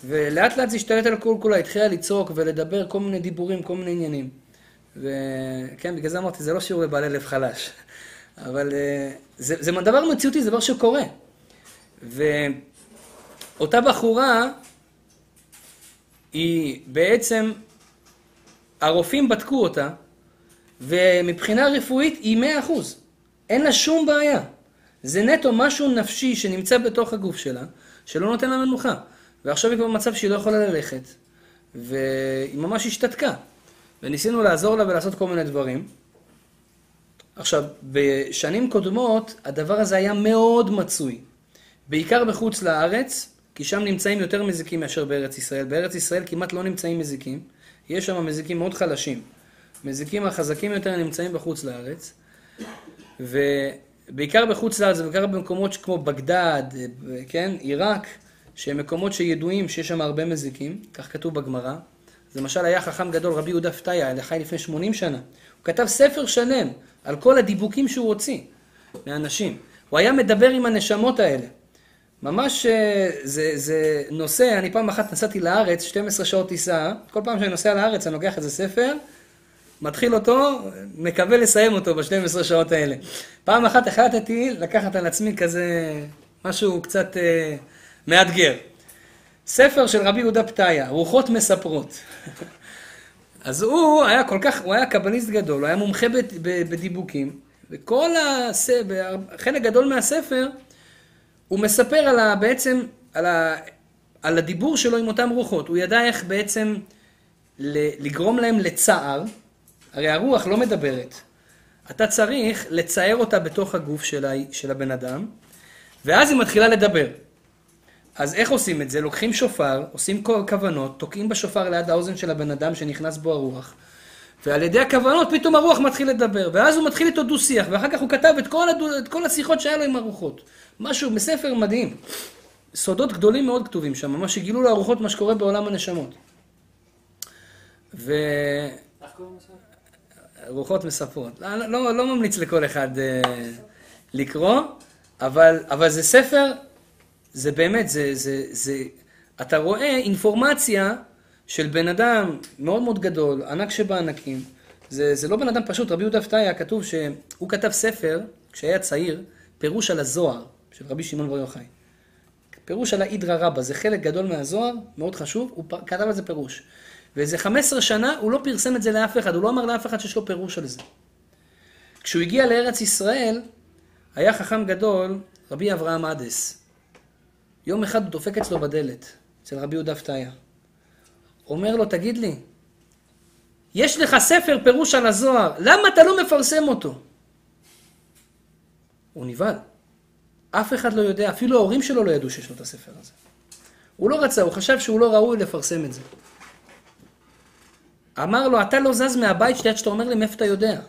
ולאט לאט זה השתלט על כל כולה, התחילה לצעוק ולדבר כל מיני דיבורים, כל מיני עניינים. וכן, בגלל זה אמרתי, זה לא שיעור לבעלי לב חלש. *laughs* אבל אה, זה, זה דבר מציאותי, זה דבר שקורה. ואותה בחורה, היא בעצם, הרופאים בדקו אותה, ומבחינה רפואית היא מאה אחוז. אין לה שום בעיה. זה נטו משהו נפשי שנמצא בתוך הגוף שלה, שלא נותן לה מנוחה. ועכשיו היא כבר במצב שהיא לא יכולה ללכת, והיא ממש השתתקה. וניסינו לעזור לה ולעשות כל מיני דברים. עכשיו, בשנים קודמות הדבר הזה היה מאוד מצוי. בעיקר בחוץ לארץ, כי שם נמצאים יותר מזיקים מאשר בארץ ישראל. בארץ ישראל כמעט לא נמצאים מזיקים. יש שם מזיקים מאוד חלשים. מזיקים החזקים יותר נמצאים בחוץ לארץ. ובעיקר בחוץ לארץ, ובעיקר במקומות כמו בגדד, כן, עיראק, שהם מקומות שידועים שיש שם הרבה מזיקים, כך כתוב בגמרא. למשל היה חכם גדול, רבי יהודה פתיה, חי לפני 80 שנה. הוא כתב ספר שלם על כל הדיבוקים שהוא הוציא מאנשים. הוא היה מדבר עם הנשמות האלה. ממש אה, זה, זה נושא, אני פעם אחת נסעתי לארץ, 12 שעות טיסה, כל פעם שאני נוסע לארץ אני לוקח איזה ספר, מתחיל אותו, מקווה לסיים אותו ב-12 שעות האלה. פעם אחת החלטתי לקחת על עצמי כזה משהו קצת אה, מאתגר. ספר של רבי יהודה פתיה, רוחות מספרות. *laughs* אז הוא היה כל כך, הוא היה קבליסט גדול, הוא היה מומחה בדיבוקים, וכל הס... חלק גדול מהספר, הוא מספר על ה... בעצם, על, ה... על הדיבור שלו עם אותם רוחות. הוא ידע איך בעצם לגרום להם לצער, הרי הרוח לא מדברת. אתה צריך לצייר אותה בתוך הגוף של, ה... של הבן אדם, ואז היא מתחילה לדבר. אז איך עושים את זה? לוקחים שופר, עושים כוונות, תוקעים בשופר ליד האוזן של הבן אדם שנכנס בו הרוח, ועל ידי הכוונות פתאום הרוח מתחיל לדבר, ואז הוא מתחיל איתו דו-שיח, ואחר כך הוא כתב את כל, הדו, את כל השיחות שהיה לו עם הרוחות. משהו בספר מדהים. סודות גדולים מאוד כתובים שם, ממש שגילו לארוחות מה שקורה בעולם הנשמות. ו... רוחות מספרות. לא, לא, לא ממליץ לכל אחד uh, לקרוא, אבל, אבל זה ספר זה באמת, זה, זה, זה, אתה רואה אינפורמציה של בן אדם מאוד מאוד גדול, ענק שבענקים. זה, זה לא בן אדם פשוט, רבי יהודה פתאיה כתוב שהוא כתב ספר, כשהיה צעיר, פירוש על הזוהר, של רבי שמעון בר יוחאי. פירוש על האידרא רבא, זה חלק גדול מהזוהר, מאוד חשוב, הוא כתב על זה פירוש. ואיזה 15 שנה הוא לא פרסם את זה לאף אחד, הוא לא אמר לאף אחד שיש לו פירוש על זה. כשהוא הגיע לארץ ישראל, היה חכם גדול, רבי אברהם אדס. יום אחד הוא דופק אצלו בדלת, אצל רבי יהודה פתיה. אומר לו, תגיד לי, יש לך ספר פירוש על הזוהר, למה אתה לא מפרסם אותו? הוא נבהל. אף אחד לא יודע, אפילו ההורים שלו לא ידעו שיש לו את הספר הזה. הוא לא רצה, הוא חשב שהוא לא ראוי לפרסם את זה. אמר לו, אתה לא זז מהבית שלי עד שאתה אומר לי מאיפה אתה יודע.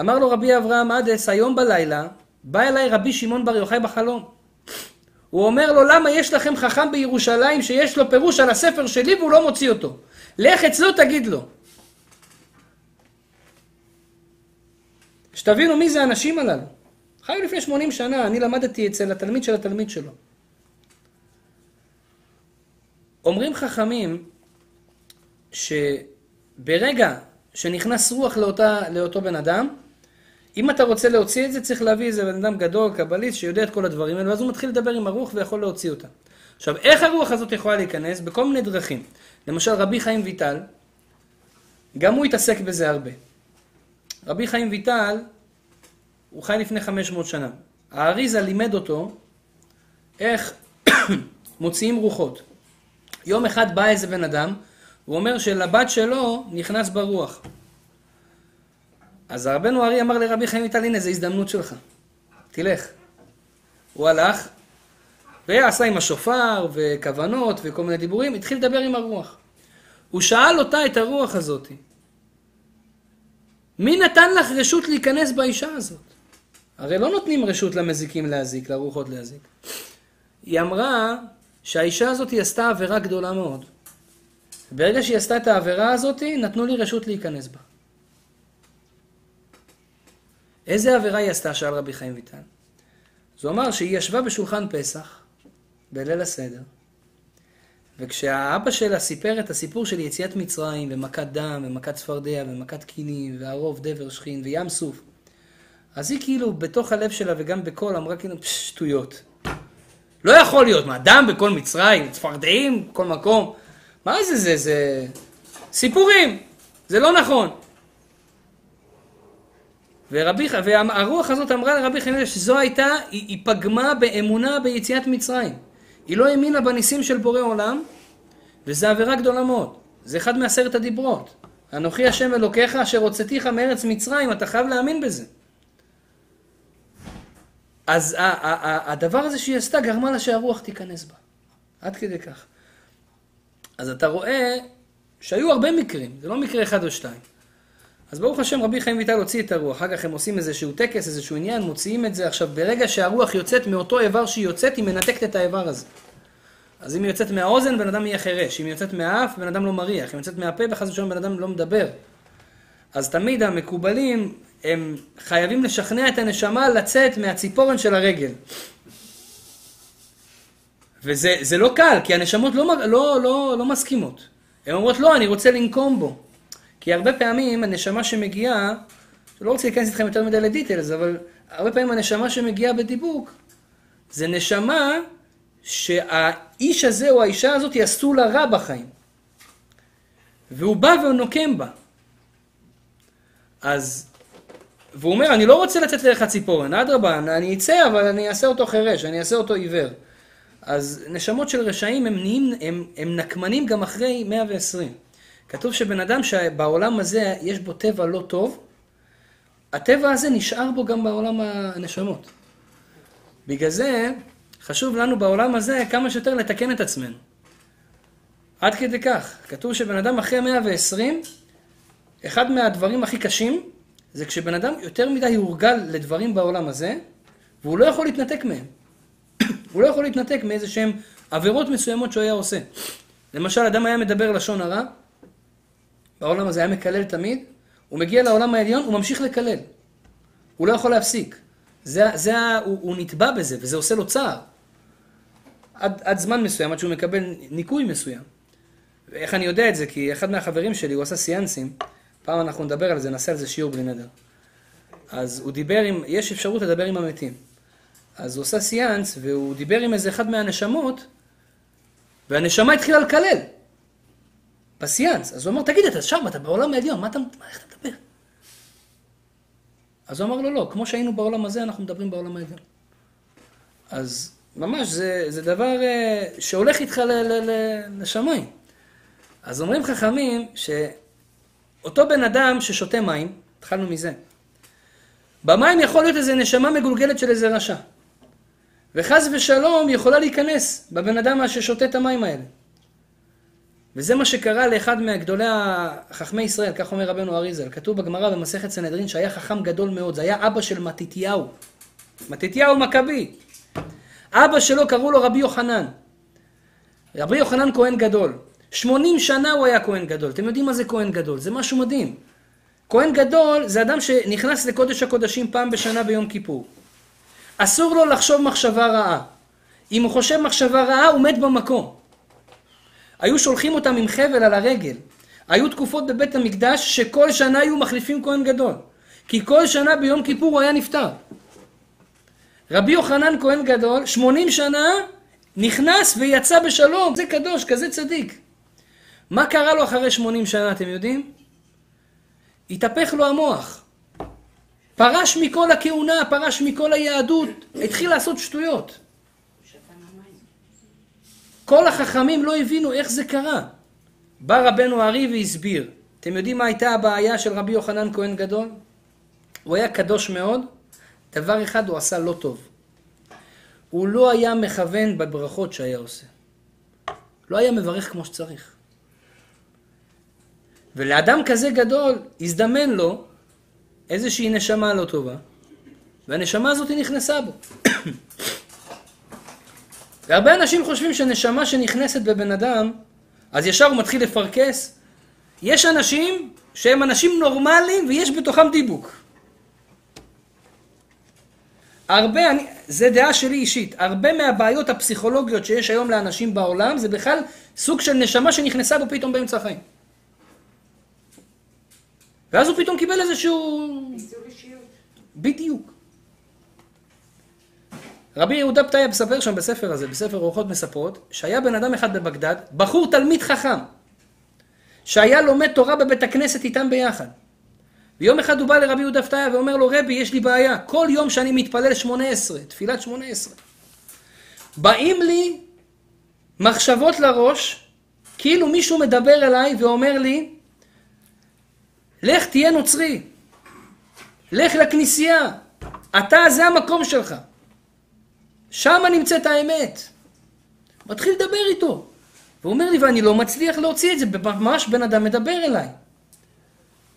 אמר לו רבי אברהם עדס, היום בלילה, בא אליי רבי שמעון בר יוחאי בחלום. הוא אומר לו, למה יש לכם חכם בירושלים שיש לו פירוש על הספר שלי והוא לא מוציא אותו? לך אצלו, תגיד לו. שתבינו מי זה האנשים הללו. חיו לפני 80 שנה, אני למדתי אצל התלמיד של התלמיד שלו. אומרים חכמים שברגע שנכנס רוח לאותה, לאותו בן אדם, אם אתה רוצה להוציא את זה, צריך להביא איזה בן אדם גדול, קבליסט, שיודע את כל הדברים האלה, ואז הוא מתחיל לדבר עם הרוח ויכול להוציא אותה. עכשיו, איך הרוח הזאת יכולה להיכנס? בכל מיני דרכים. למשל, רבי חיים ויטל, גם הוא התעסק בזה הרבה. רבי חיים ויטל, הוא חי לפני 500 שנה. האריזה לימד אותו איך *coughs* מוציאים רוחות. יום אחד בא איזה בן אדם, הוא אומר שלבת שלו נכנס ברוח. אז רבנו ארי אמר לרבי חיים ויטל, הנה, זו הזדמנות שלך. תלך. הוא הלך, ועשה עם השופר, וכוונות, וכל מיני דיבורים, התחיל לדבר עם הרוח. הוא שאל אותה, את הרוח הזאת, מי נתן לך רשות להיכנס באישה הזאת? הרי לא נותנים רשות למזיקים להזיק, לרוחות להזיק. היא אמרה שהאישה הזאת עשתה עבירה גדולה מאוד. ברגע שהיא עשתה את העבירה הזאת, נתנו לי רשות להיכנס בה. איזה עבירה היא עשתה? שאל רבי חיים ויטל. אז הוא אמר שהיא ישבה בשולחן פסח, בליל הסדר, וכשהאבא שלה סיפר את הסיפור של יציאת מצרים, ומכת דם, ומכת צפרדע, ומכת קינים, והרוב דבר שכין, וים סוף, אז היא כאילו, בתוך הלב שלה וגם בקול, אמרה כאילו, שטויות. לא יכול להיות, מה, דם בכל מצרים, צפרדעים, בכל מקום. מה זה זה? זה סיפורים, זה לא נכון. ורבי, והרוח הזאת אמרה לרבי חנינא שזו הייתה, היא, היא פגמה באמונה ביציאת מצרים. היא לא האמינה בניסים של בורא עולם, וזו עבירה גדולה מאוד. זה אחד מעשרת הדיברות. אנוכי השם אלוקיך אשר הוצאתיך מארץ מצרים, אתה חייב להאמין בזה. אז הדבר הזה שהיא עשתה גרמה לה שהרוח תיכנס בה. עד כדי כך. אז אתה רואה שהיו הרבה מקרים, זה לא מקרה אחד או שתיים. אז ברוך השם רבי חיים ויטל הוציא את הרוח, אחר כך הם עושים איזשהו טקס, איזשהו עניין, מוציאים את זה. עכשיו, ברגע שהרוח יוצאת מאותו איבר שהיא יוצאת, היא מנתקת את האיבר הזה. אז אם היא יוצאת מהאוזן, בן אדם יהיה חירש. אם היא יוצאת מהאף, בן אדם לא מריח. אם היא יוצאת מהפה, בחס ושלום בן אדם לא מדבר. אז תמיד המקובלים, הם חייבים לשכנע את הנשמה לצאת מהציפורן של הרגל. וזה לא קל, כי הנשמות לא, לא, לא, לא מסכימות. הן אומרות, לא, אני רוצה לנקום בו. כי הרבה פעמים הנשמה שמגיעה, לא רוצה להיכנס איתכם יותר מדי לדיטלס, אבל הרבה פעמים הנשמה שמגיעה בדיבוק, זה נשמה שהאיש הזה או האישה הזאת יעשו לה רע בחיים. והוא בא ונוקם בה. אז, והוא אומר, אני לא רוצה לצאת דרך הציפורן, אדרבה, אני אצא, אבל אני אעשה אותו חירש, אני אעשה אותו עיוור. אז נשמות של רשעים הם, נהיים, הם, הם נקמנים גם אחרי 120. כתוב שבן אדם שבעולם הזה יש בו טבע לא טוב, הטבע הזה נשאר בו גם בעולם הנשמות. בגלל זה חשוב לנו בעולם הזה כמה שיותר לתקן את עצמנו. עד כדי כך. כתוב שבן אדם אחרי 120, אחד מהדברים הכי קשים זה כשבן אדם יותר מדי הורגל לדברים בעולם הזה, והוא לא יכול להתנתק מהם. הוא לא יכול להתנתק מאיזה שהם עבירות מסוימות שהוא היה עושה. למשל, אדם היה מדבר לשון הרע, בעולם הזה היה מקלל תמיד, הוא מגיע לעולם העליון, הוא ממשיך לקלל. הוא לא יכול להפסיק. זה, זה, הוא, הוא נתבע בזה, וזה עושה לו צער. עד, עד זמן מסוים, עד שהוא מקבל ניקוי מסוים. ואיך אני יודע את זה? כי אחד מהחברים שלי, הוא עשה סיאנסים, פעם אנחנו נדבר על זה, נעשה על זה שיעור בלי נדר. אז הוא דיבר עם, יש אפשרות לדבר עם המתים. אז הוא עשה סיאנס, והוא דיבר עם איזה אחד מהנשמות, והנשמה התחילה לקלל. בסיאנס. אז הוא אמר, תגיד, אתה שם, אתה בעולם העליון, מה אתה, מה, איך אתה מדבר? אז הוא אמר לו, לא, כמו שהיינו בעולם הזה, אנחנו מדברים בעולם העליון. אז ממש, זה, זה דבר uh, שהולך איתך לשמיים. אז אומרים חכמים שאותו בן אדם ששותה מים, התחלנו מזה, במים יכול להיות איזה נשמה מגולגלת של איזה רשע. וחס ושלום יכולה להיכנס בבן אדם ששותה את המים האלה. וזה מה שקרה לאחד מגדולי חכמי ישראל, כך אומר רבנו אריזל. כתוב בגמרא במסכת סנהדרין שהיה חכם גדול מאוד, זה היה אבא של מתתיהו. מתתיהו מכבי. אבא שלו קראו לו רבי יוחנן. רבי יוחנן כהן גדול. 80 שנה הוא היה כהן גדול. אתם יודעים מה זה כהן גדול? זה משהו מדהים. כהן גדול זה אדם שנכנס לקודש הקודשים פעם בשנה ביום כיפור. אסור לו לחשוב מחשבה רעה. אם הוא חושב מחשבה רעה, הוא מת במקום. היו שולחים אותם עם חבל על הרגל. היו תקופות בבית המקדש שכל שנה היו מחליפים כהן גדול. כי כל שנה ביום כיפור הוא היה נפטר. רבי יוחנן כהן גדול, 80 שנה, נכנס ויצא בשלום. זה קדוש, כזה צדיק. מה קרה לו אחרי 80 שנה, אתם יודעים? התהפך לו המוח. פרש מכל הכהונה, פרש מכל היהדות, התחיל לעשות שטויות. כל החכמים לא הבינו איך זה קרה. בא רבנו הארי והסביר. אתם יודעים מה הייתה הבעיה של רבי יוחנן כהן גדול? הוא היה קדוש מאוד, דבר אחד הוא עשה לא טוב. הוא לא היה מכוון בברכות שהיה עושה. לא היה מברך כמו שצריך. ולאדם כזה גדול, הזדמן לו איזושהי נשמה לא טובה, והנשמה הזאת נכנסה בו. והרבה אנשים חושבים שנשמה שנכנסת בבן אדם, אז ישר הוא מתחיל לפרכס. יש אנשים שהם אנשים נורמליים ויש בתוכם דיבוק. הרבה, אני, זה דעה שלי אישית, הרבה מהבעיות הפסיכולוגיות שיש היום לאנשים בעולם זה בכלל סוג של נשמה שנכנסה בו פתאום באמצע החיים. ואז הוא פתאום קיבל איזשהו... בדיוק. רבי יהודה פתאיה מספר שם בספר הזה, בספר אורחות מספרות, שהיה בן אדם אחד בבגדד, בחור תלמיד חכם, שהיה לומד תורה בבית הכנסת איתם ביחד. ויום אחד הוא בא לרבי יהודה פתאיה ואומר לו, רבי, יש לי בעיה, כל יום שאני מתפלל שמונה עשרה, תפילת שמונה עשרה, באים לי מחשבות לראש, כאילו מישהו מדבר אליי ואומר לי, לך תהיה נוצרי, לך לכנסייה, אתה זה המקום שלך. שם נמצאת האמת. מתחיל לדבר איתו. והוא אומר לי, ואני לא מצליח להוציא את זה, ממש בן אדם מדבר אליי.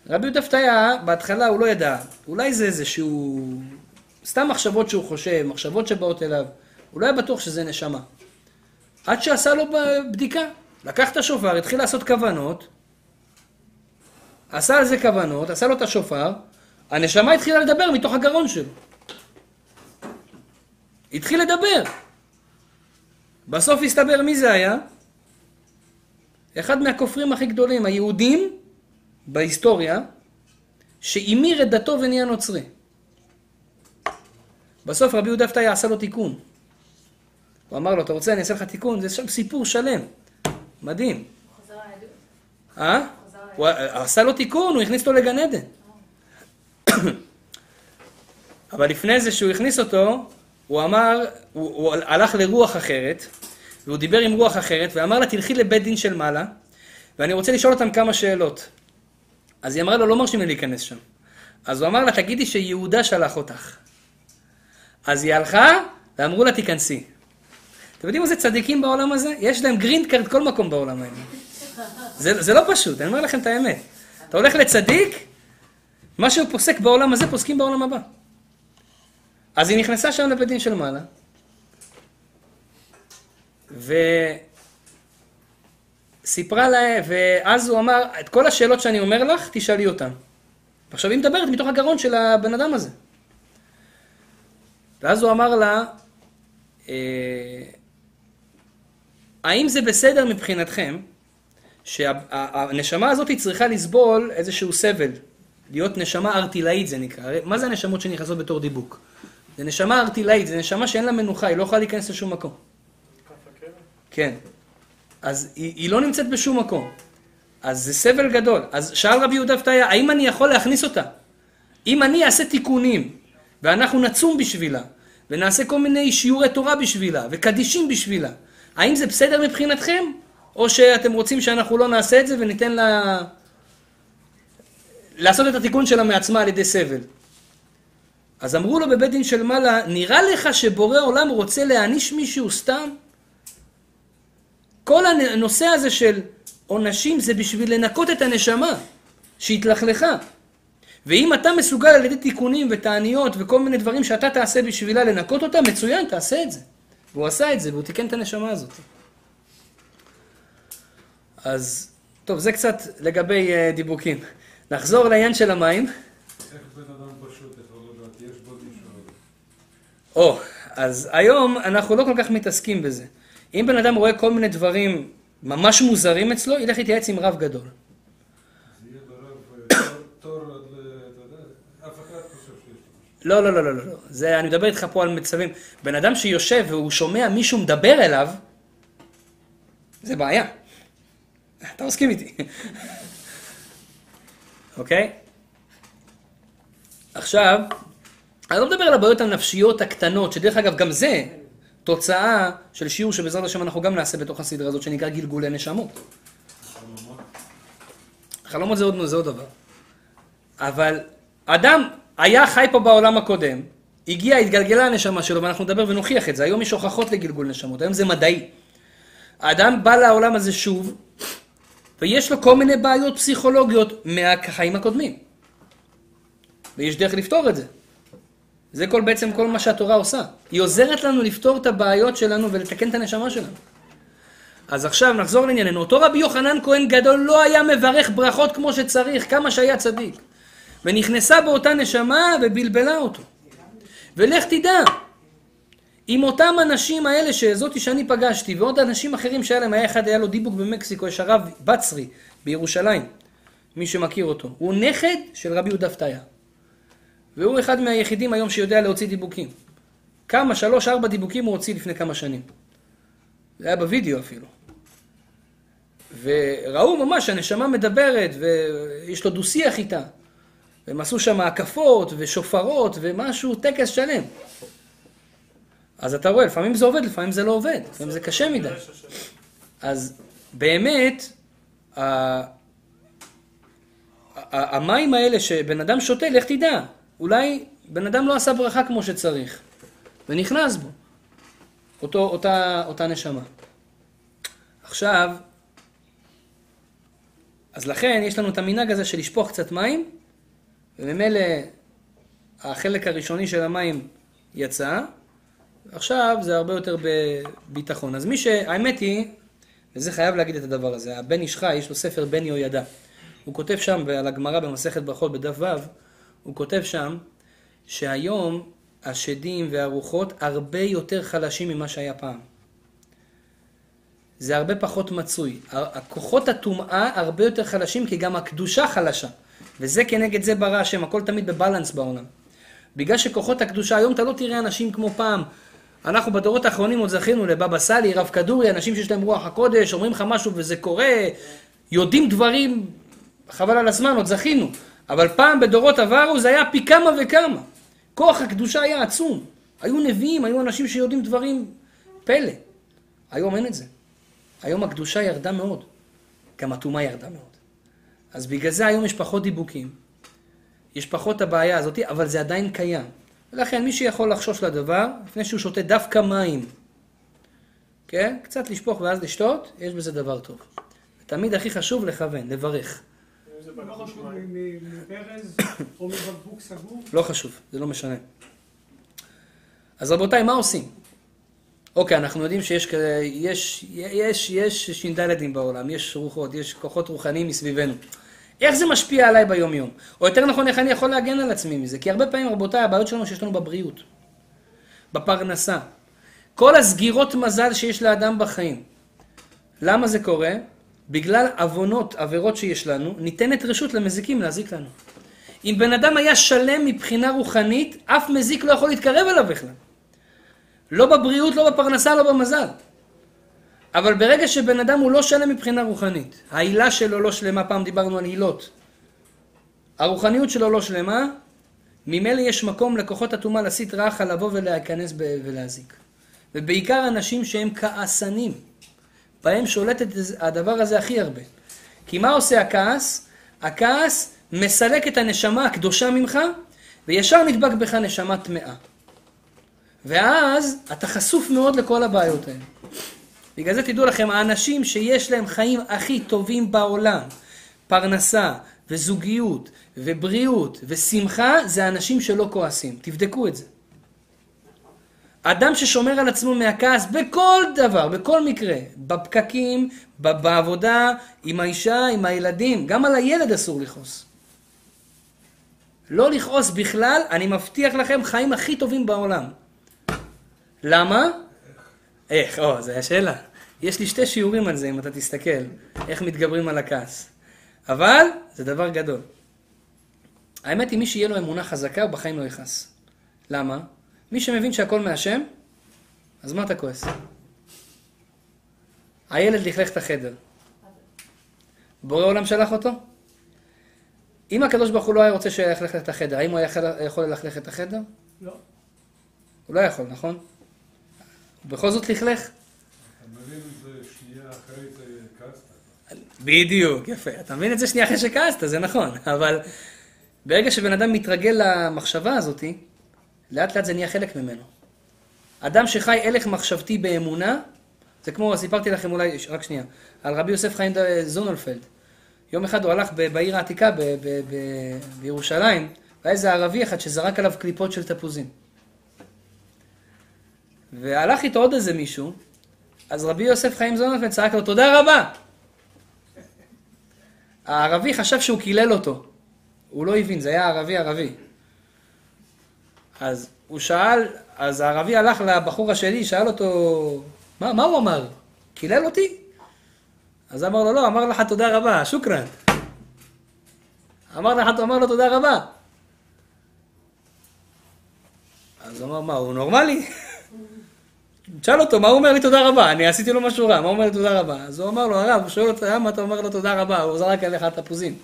רבי יהודה פתיה, בהתחלה הוא לא ידע, אולי זה איזשהו... סתם מחשבות שהוא חושב, מחשבות שבאות אליו, הוא לא היה בטוח שזה נשמה. עד שעשה לו בדיקה, לקח את השופר, התחיל לעשות כוונות, עשה על זה כוונות, עשה לו את השופר, הנשמה התחילה לדבר מתוך הגרון שלו. התחיל לדבר. בסוף הסתבר מי זה היה? אחד מהכופרים הכי גדולים, היהודים בהיסטוריה, שהמיר את דתו ונהיה נוצרי. בסוף רבי יהודה פתאי עשה לו תיקון. הוא אמר לו, אתה רוצה, אני אעשה לך תיקון? זה שם סיפור שלם. מדהים. הוא חזר ליהדות. אה? הוא עשה לו תיקון, הוא הכניס אותו לגן עדן. אבל לפני זה שהוא הכניס אותו, הוא אמר, הוא, הוא הלך לרוח אחרת, והוא דיבר עם רוח אחרת, ואמר לה, תלכי לבית דין של מעלה, ואני רוצה לשאול אותם כמה שאלות. אז היא אמרה לו, לא מרשים לי להיכנס שם. אז הוא אמר לה, תגידי שיהודה שלח אותך. אז היא הלכה, ואמרו לה, תיכנסי. אתם יודעים איזה צדיקים בעולם הזה? יש להם green card כל מקום בעולם הזה. זה, זה לא פשוט, אני אומר לכם את האמת. אתה הולך לצדיק, מה שהוא פוסק בעולם הזה, פוסקים בעולם הבא. אז היא נכנסה שם לבית דין של מעלה, וסיפרה לה, ואז הוא אמר, את כל השאלות שאני אומר לך, תשאלי אותן. ועכשיו היא מדברת מתוך הגרון של הבן אדם הזה. ואז הוא אמר לה, אה, האם זה בסדר מבחינתכם שהנשמה הזאת צריכה לסבול איזשהו סבל, להיות נשמה ארטילאית זה נקרא. מה זה הנשמות שנכנסות בתור דיבוק? זה נשמה ארטילאית, זה נשמה שאין לה מנוחה, היא לא יכולה להיכנס לשום מקום. כן. אז היא, היא לא נמצאת בשום מקום. אז זה סבל גדול. אז שאל רבי יהודה פתאיה, האם אני יכול להכניס אותה? אם אני אעשה תיקונים, ואנחנו נצום בשבילה, ונעשה כל מיני שיעורי תורה בשבילה, וקדישים בשבילה, האם זה בסדר מבחינתכם? או שאתם רוצים שאנחנו לא נעשה את זה וניתן לה... לעשות את התיקון שלה מעצמה על ידי סבל. אז אמרו לו בבית דין של מעלה, נראה לך שבורא עולם רוצה להעניש מישהו סתם? כל הנושא הזה של עונשים זה בשביל לנקות את הנשמה שהתלכלכה. ואם אתה מסוגל על ידי תיקונים ותעניות וכל מיני דברים שאתה תעשה בשבילה לנקות אותה, מצוין, תעשה את זה. והוא עשה את זה, והוא תיקן את הנשמה הזאת. אז, טוב, זה קצת לגבי uh, דיבוקים. נחזור לעניין של המים. איך בן אדם פשוט יכול לדעת, יש בו? או, אז היום אנחנו לא כל כך מתעסקים בזה. אם בן אדם רואה כל מיני דברים ממש מוזרים אצלו, ילך להתייעץ עם רב גדול. אה. לא, לא, לא, לא, לא. לא. זה, אני מדבר איתך פה על מצבים. בן אדם שיושב והוא שומע מישהו מדבר אליו, זה בעיה. אתה מסכים איתי. אוקיי? עכשיו, אני לא מדבר על הבעיות הנפשיות הקטנות, שדרך אגב, גם זה תוצאה של שיעור שבעזרת השם אנחנו גם נעשה בתוך הסדרה הזאת, שנקרא גלגולי נשמות. חלומות. חלומות זה עוד, זה עוד דבר. אבל אדם היה חי פה בעולם הקודם, הגיע, התגלגלה הנשמה שלו, ואנחנו נדבר ונוכיח את זה. היום יש הוכחות לגלגול נשמות, היום זה מדעי. האדם בא לעולם הזה שוב, ויש לו כל מיני בעיות פסיכולוגיות מהחיים הקודמים. ויש דרך לפתור את זה. זה כל בעצם כל מה שהתורה עושה. היא עוזרת לנו לפתור את הבעיות שלנו ולתקן את הנשמה שלנו. אז עכשיו נחזור לענייננו. אותו רבי יוחנן כהן גדול לא היה מברך ברכות כמו שצריך, כמה שהיה צדיק. ונכנסה באותה נשמה ובלבלה אותו. ולך תדע, אם אותם אנשים האלה, שזאתי שאני פגשתי, ועוד אנשים אחרים שהיה להם, היה אחד, היה לו דיבוק במקסיקו, יש הרב בצרי בירושלים, מי שמכיר אותו. הוא נכד של רבי יהודה פתיה. והוא אחד מהיחידים היום שיודע להוציא דיבוקים. כמה, שלוש, ארבע דיבוקים הוא הוציא לפני כמה שנים. זה היה בווידאו אפילו. וראו ממש, הנשמה מדברת, ויש לו דו-שיח איתה. והם עשו שם הקפות ושופרות ומשהו, טקס שלם. אז אתה רואה, לפעמים זה עובד, לפעמים זה לא עובד, לפעמים זה קשה מדי. אז באמת, המים האלה שבן אדם שותה, לך תדע, אולי בן אדם לא עשה ברכה כמו שצריך, ונכנס בו, אותו, אותה, אותה נשמה. עכשיו, אז לכן יש לנו את המנהג הזה של לשפוך קצת מים, וממילא החלק הראשוני של המים יצא, עכשיו זה הרבה יותר בביטחון. אז מי ש... האמת היא, וזה חייב להגיד את הדבר הזה, הבן איש חי, יש לו ספר בן יהוידע. הוא כותב שם על הגמרא במסכת ברכות בדף ו', הוא כותב שם שהיום השדים והרוחות הרבה יותר חלשים ממה שהיה פעם. זה הרבה פחות מצוי. הכוחות הטומאה הרבה יותר חלשים כי גם הקדושה חלשה. וזה כנגד זה ברא השם, הכל תמיד בבלנס בעולם. בגלל שכוחות הקדושה, היום אתה לא תראה אנשים כמו פעם. אנחנו בדורות האחרונים עוד זכינו לבבא סאלי, רב כדורי, אנשים שיש להם רוח הקודש, אומרים לך משהו וזה קורה, יודעים דברים, חבל על הזמן, עוד זכינו. אבל פעם בדורות עברו זה היה פי כמה וכמה. כוח הקדושה היה עצום. היו נביאים, היו אנשים שיודעים דברים פלא. היום אין את זה. היום הקדושה ירדה מאוד. גם הטומאה ירדה מאוד. אז בגלל זה היום יש פחות דיבוקים. יש פחות הבעיה הזאת, אבל זה עדיין קיים. ולכן מי שיכול לחשוש לדבר, לפני שהוא שותה דווקא מים, כן? קצת לשפוך ואז לשתות, יש בזה דבר טוב. תמיד הכי חשוב לכוון, לברך. לא. *coughs* לא חשוב, זה לא משנה. אז רבותיי, מה עושים? אוקיי, אנחנו יודעים שיש כזה, יש, יש, יש ש"דים בעולם, יש רוחות, יש כוחות רוחניים מסביבנו. איך זה משפיע עליי ביום-יום? או יותר נכון, איך אני יכול להגן על עצמי מזה? כי הרבה פעמים, רבותיי, הבעיות שלנו שיש לנו בבריאות, בפרנסה. כל הסגירות מזל שיש לאדם בחיים. למה זה קורה? בגלל עוונות, עבירות שיש לנו, ניתנת רשות למזיקים להזיק לנו. אם בן אדם היה שלם מבחינה רוחנית, אף מזיק לא יכול להתקרב אליו בכלל. לא בבריאות, לא בפרנסה, לא במזל. אבל ברגע שבן אדם הוא לא שלם מבחינה רוחנית, העילה שלו לא שלמה, פעם דיברנו על עילות. הרוחניות שלו לא שלמה, ממילא יש מקום לכוחות הטומאה להסית רחה לבוא ולהיכנס ולהזיק. ובעיקר אנשים שהם כעסנים, בהם שולט את הדבר הזה הכי הרבה. כי מה עושה הכעס? הכעס מסלק את הנשמה הקדושה ממך, וישר נדבק בך נשמה טמאה. ואז אתה חשוף מאוד לכל הבעיות האלה. בגלל זה תדעו לכם, האנשים שיש להם חיים הכי טובים בעולם, פרנסה וזוגיות ובריאות ושמחה, זה האנשים שלא כועסים. תבדקו את זה. אדם ששומר על עצמו מהכעס בכל דבר, בכל מקרה, בפקקים, בעבודה, עם האישה, עם הילדים, גם על הילד אסור לכעוס. לא לכעוס בכלל, אני מבטיח לכם, חיים הכי טובים בעולם. למה? איך? או, זו השאלה. יש לי שתי שיעורים על זה, אם אתה תסתכל, איך מתגברים על הכעס. אבל, זה דבר גדול. האמת היא, מי שיהיה לו אמונה חזקה, הוא בחיים לא יכעס. למה? מי שמבין שהכל מהשם, אז מה אתה כועס? הילד לכלך את החדר. בורא עולם שלח אותו? אם הקדוש ברוך הוא לא היה רוצה שילכלך את החדר, האם הוא היה יכול ללכלך את החדר? לא. הוא לא יכול, נכון? בכל זאת לכלך? אתה מבין את זה שנייה אחרי זה כעסת. בדיוק, יפה. אתה מבין את זה שנייה אחרי שכעסת, זה נכון. אבל ברגע שבן אדם מתרגל למחשבה הזאתי, לאט לאט זה נהיה חלק ממנו. אדם שחי הלך מחשבתי באמונה, זה כמו, סיפרתי לכם אולי, רק שנייה, על רבי יוסף חיים זונולפלד. יום אחד הוא הלך בעיר העתיקה ב- ב- ב- בירושלים, והיה איזה ערבי אחד שזרק עליו קליפות של תפוזים. והלך איתו עוד איזה מישהו, אז רבי יוסף חיים זונולפלד צעק לו, תודה רבה! הערבי חשב שהוא קילל אותו. הוא לא הבין, זה היה ערבי ערבי. אז הוא שאל, אז הערבי הלך לבחור השני, שאל אותו, מה, מה הוא אמר? קילל אותי? אז אמר לו, לא, אמר לך תודה רבה, שוכרן. אמר לך, אמר לו תודה רבה. אז הוא אמר, מה, הוא נורמלי? תשאל אותו, מה הוא אומר לי תודה רבה? אני עשיתי לו משהו רע, מה הוא אומר לי תודה רבה? אז הוא אמר לו, הרב, הוא שואל אותו, למה אתה אומר לו תודה רבה? הוא זרק עליך תפוזים.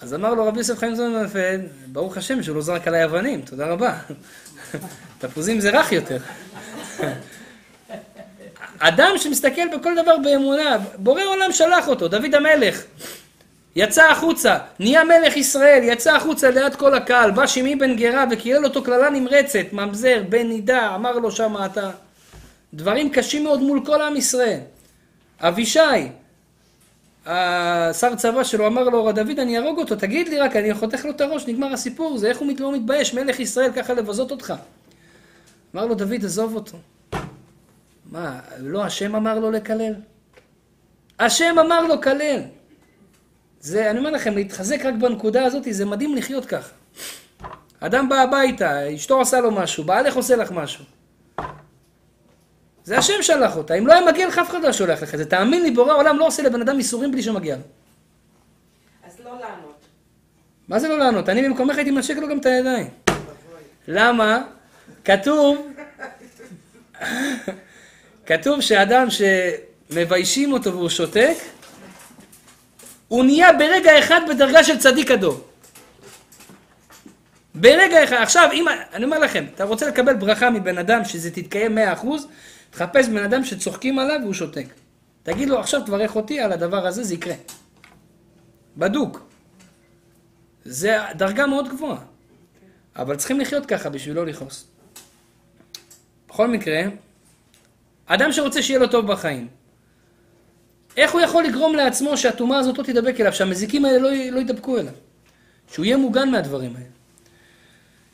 אז אמר לו רבי יוסף חיים זוננפלד, ברוך השם שהוא לא זרק עליי אבנים, תודה רבה. *laughs* תפוזים זה רך יותר. *laughs* אדם שמסתכל בכל דבר באמונה, בורא עולם שלח אותו, דוד המלך. יצא החוצה, נהיה מלך ישראל, יצא החוצה ליד כל הקהל, בא שמעי בן גרה וקילל אותו קללה נמרצת, ממזר, בן נידה, אמר לו שמה אתה. דברים קשים מאוד מול כל עם ישראל. אבישי, השר צבא שלו אמר לו, דוד אני אהרוג אותו, תגיד לי רק, אני חותך לו את הראש, נגמר הסיפור, זה איך הוא לא מתבייש, מלך ישראל ככה לבזות אותך. אמר לו, דוד, עזוב אותו. מה, לא השם אמר לו לקלל? השם אמר לו קלל. זה, אני אומר לכם, להתחזק רק בנקודה הזאת, זה מדהים לחיות ככה. אדם בא הביתה, אשתו עושה לו משהו, בעלך עושה לך משהו. זה השם שלח אותה, אם לא היה מגיע לך, אף אחד לא שולח לך את זה. תאמין לי, בורא העולם לא עושה לבן אדם איסורים בלי שמגיע לו. אז לא לענות. מה זה לא לענות? אני במקומך הייתי מנשק לו גם את הידיים. למה? כתוב, כתוב שאדם שמביישים אותו והוא שותק, הוא נהיה ברגע אחד בדרגה של צדיק הדור. ברגע אחד, עכשיו, אם, אני אומר לכם, אתה רוצה לקבל ברכה מבן אדם שזה תתקיים 100%, תחפש בן אדם שצוחקים עליו והוא שותק. תגיד לו, עכשיו תברך אותי על הדבר הזה, זה יקרה. בדוק. זה דרגה מאוד גבוהה. אבל צריכים לחיות ככה בשביל לא לכעוס. בכל מקרה, אדם שרוצה שיהיה לו טוב בחיים, איך הוא יכול לגרום לעצמו שהטומאה הזאת לא תדבק אליו, שהמזיקים האלה לא, לא ידבקו אליו? שהוא יהיה מוגן מהדברים האלה.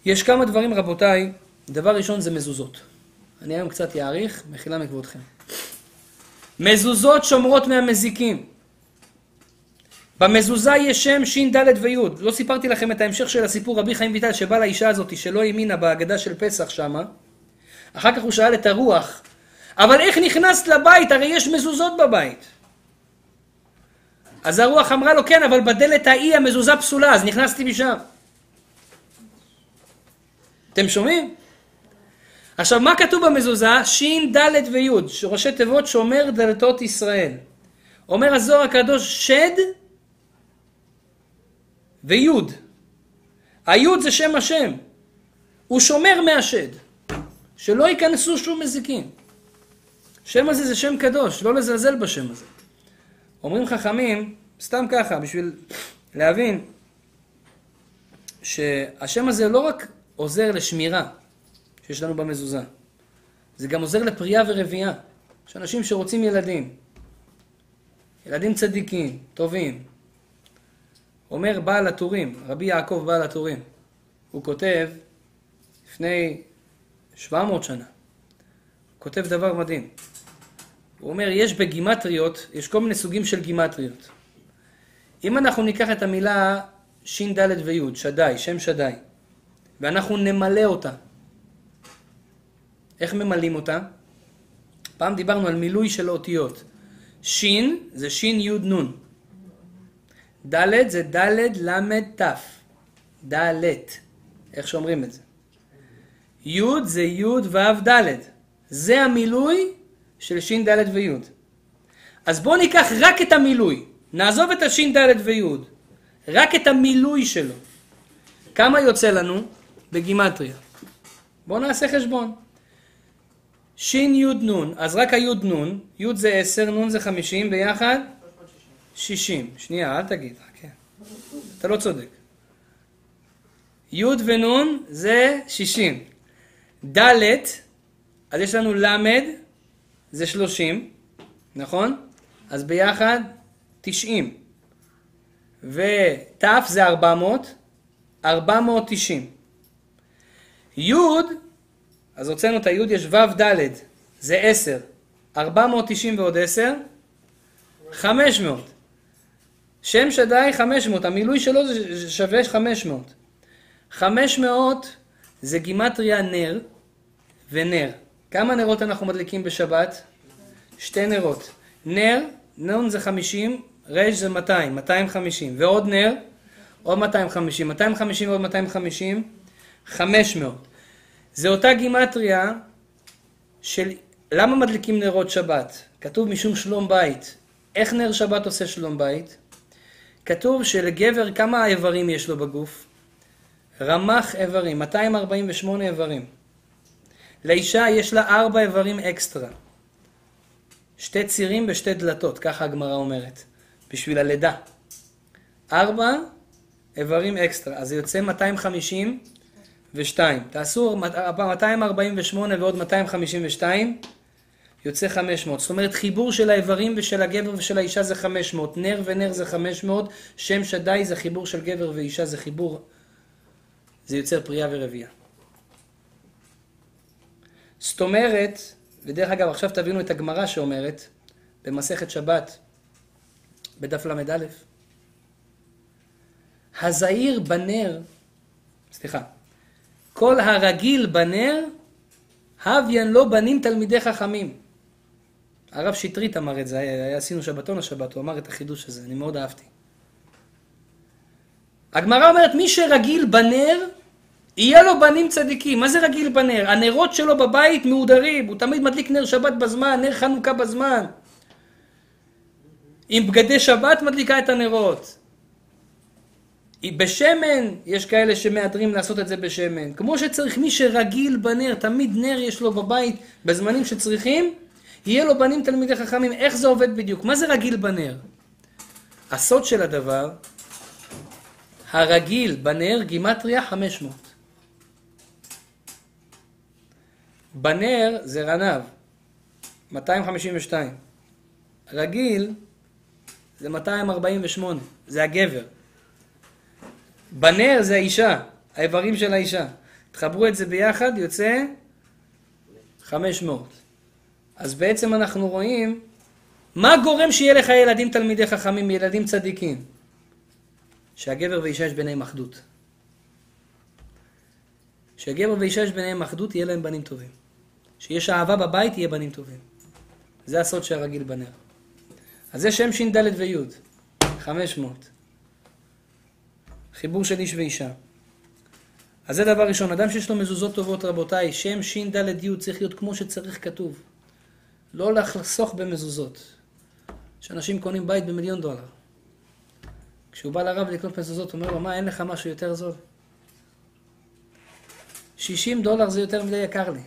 יש כמה דברים, רבותיי. דבר ראשון זה מזוזות. אני היום קצת אעריך, מחילה מכבודכם. מזוזות שומרות מהמזיקים. במזוזה יש שם ש"ד וי'. לא סיפרתי לכם את ההמשך של הסיפור רבי חיים ויטל שבא לאישה הזאת שלא האמינה בהגדה של פסח שמה. אחר כך הוא שאל את הרוח, אבל איך נכנסת לבית? הרי יש מזוזות בבית. אז הרוח אמרה לו, כן, אבל בדלת ההיא המזוזה פסולה, אז נכנסתי משם. אתם שומעים? עכשיו, מה כתוב במזוזה? ש', ד' וי', ראשי תיבות שומר דלתות ישראל. אומר הזוהר הקדוש, שד וי'. הי' זה שם השם. הוא שומר מהשד. שלא ייכנסו שום מזיקים. השם הזה זה שם קדוש, לא לזלזל בשם הזה. אומרים חכמים, סתם ככה, בשביל להבין, שהשם הזה לא רק עוזר לשמירה שיש לנו במזוזה, זה גם עוזר לפרייה ורבייה. יש אנשים שרוצים ילדים, ילדים צדיקים, טובים. אומר בעל הטורים, רבי יעקב בעל הטורים, הוא כותב לפני 700 שנה, הוא כותב דבר מדהים. הוא אומר, יש בגימטריות, יש כל מיני סוגים של גימטריות. אם אנחנו ניקח את המילה ש"ד וי', שדי, שם שדי, ואנחנו נמלא אותה, איך ממלאים אותה? פעם דיברנו על מילוי של אותיות. שין זה שין י' נ'. ד' זה ד' ל' ת'. ד', איך שאומרים את זה. י' זה י' ו' ד'. זה המילוי של שין ד' וי'. אז בואו ניקח רק את המילוי. נעזוב את השין ד' וי'. רק את המילוי שלו. כמה יוצא לנו בגימטריה? בואו נעשה חשבון. שין נון, אז רק היוד נון, יוד זה עשר, נון זה חמישים, ביחד? שישים. שנייה, אל תגיד, חכה. אתה לא צודק. יוד ונון זה שישים. ד', אז יש לנו למד, זה שלושים, נכון? אז ביחד תשעים. ות' זה ארבע מאות, ארבע מאות תשעים. יוד אז הוצאנו את היוד, יש ו' ד', זה 10. 490 ועוד 10, 500. שם שדי 500, המילוי שלו זה שווה 500. 500 זה גימטריה נר ונר. כמה נרות אנחנו מדליקים בשבת? שתי נרות. נר, נון זה 50, ר' זה 200, 250. ועוד נר, עוד 250. 250 ועוד 250, 500. זה אותה גימטריה של למה מדליקים נרות שבת? כתוב משום שלום בית. איך נר שבת עושה שלום בית? כתוב שלגבר כמה איברים יש לו בגוף? רמ"ח איברים, 248 איברים. לאישה יש לה ארבע איברים אקסטרה. שתי צירים ושתי דלתות, ככה הגמרא אומרת, בשביל הלידה. ארבע איברים אקסטרה, אז זה יוצא 250 ושתיים. תעשו 248 ועוד 252, יוצא 500. זאת אומרת, חיבור של האיברים ושל הגבר ושל האישה זה 500. נר ונר זה 500, שם שדי זה חיבור של גבר ואישה, זה חיבור, זה יוצר פריאה ורבייה. זאת אומרת, ודרך אגב, עכשיו תבינו את הגמרא שאומרת, במסכת שבת, בדף ל"א, הזעיר בנר, סליחה, כל הרגיל בנר, הוויין לא בנים תלמידי חכמים. הרב שטרית אמר את זה, היה, עשינו שבתון השבת, הוא אמר את החידוש הזה, אני מאוד אהבתי. הגמרא אומרת, מי שרגיל בנר, יהיה לו בנים צדיקים. מה זה רגיל בנר? הנרות שלו בבית מהודרים, הוא תמיד מדליק נר שבת בזמן, נר חנוכה בזמן. עם בגדי שבת מדליקה את הנרות. בשמן, יש כאלה שמהדרים לעשות את זה בשמן. כמו שצריך, מי שרגיל בנר, תמיד נר יש לו בבית בזמנים שצריכים, יהיה לו בנים תלמידי חכמים. איך זה עובד בדיוק? מה זה רגיל בנר? הסוד של הדבר, הרגיל בנר גימטריה 500. בנר זה רנב, 252. רגיל זה 248, זה הגבר. בנר זה האישה, האיברים של האישה. תחברו את זה ביחד, יוצא 500. אז בעצם אנחנו רואים מה גורם שיהיה לך ילדים תלמידי חכמים, ילדים צדיקים. שהגבר ואישה יש ביניהם אחדות. שהגבר ואישה יש ביניהם אחדות, יהיה להם בנים טובים. שיש אהבה בבית, יהיה בנים טובים. זה הסוד שהרגיל בנר. אז זה שם ש"ד וי', 500. חיבור של איש ואישה. אז זה דבר ראשון, אדם שיש לו מזוזות טובות רבותיי, שם ש"ד י' צריך להיות כמו שצריך כתוב. לא לחסוך במזוזות. שאנשים קונים בית במיליון דולר. כשהוא בא לרב לקנות מזוזות, הוא אומר לו, מה, אין לך משהו יותר זול? 60 דולר זה יותר מדי יקר לי.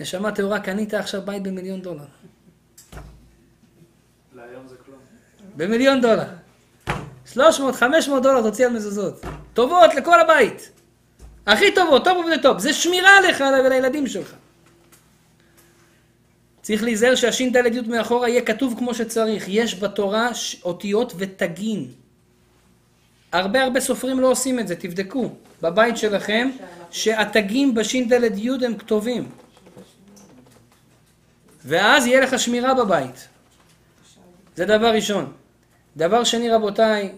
נשמה טהורה, קנית עכשיו בית במיליון דולר. להיום זה כלום. במיליון דולר. 300, 500 דולר תוציא על מזוזות. טובות לכל הבית. הכי טובות, טוב וטוב. זה שמירה עליך ולילדים שלך. צריך להיזהר שהש"ד י' מאחורה יהיה כתוב כמו שצריך. יש בתורה ש- אותיות ותגין. הרבה הרבה סופרים לא עושים את זה, תבדקו. בבית שלכם, שהתגים בש"ד י' הם כתובים. ואז יהיה לך שמירה בבית. זה דבר ראשון. דבר שני, רבותיי,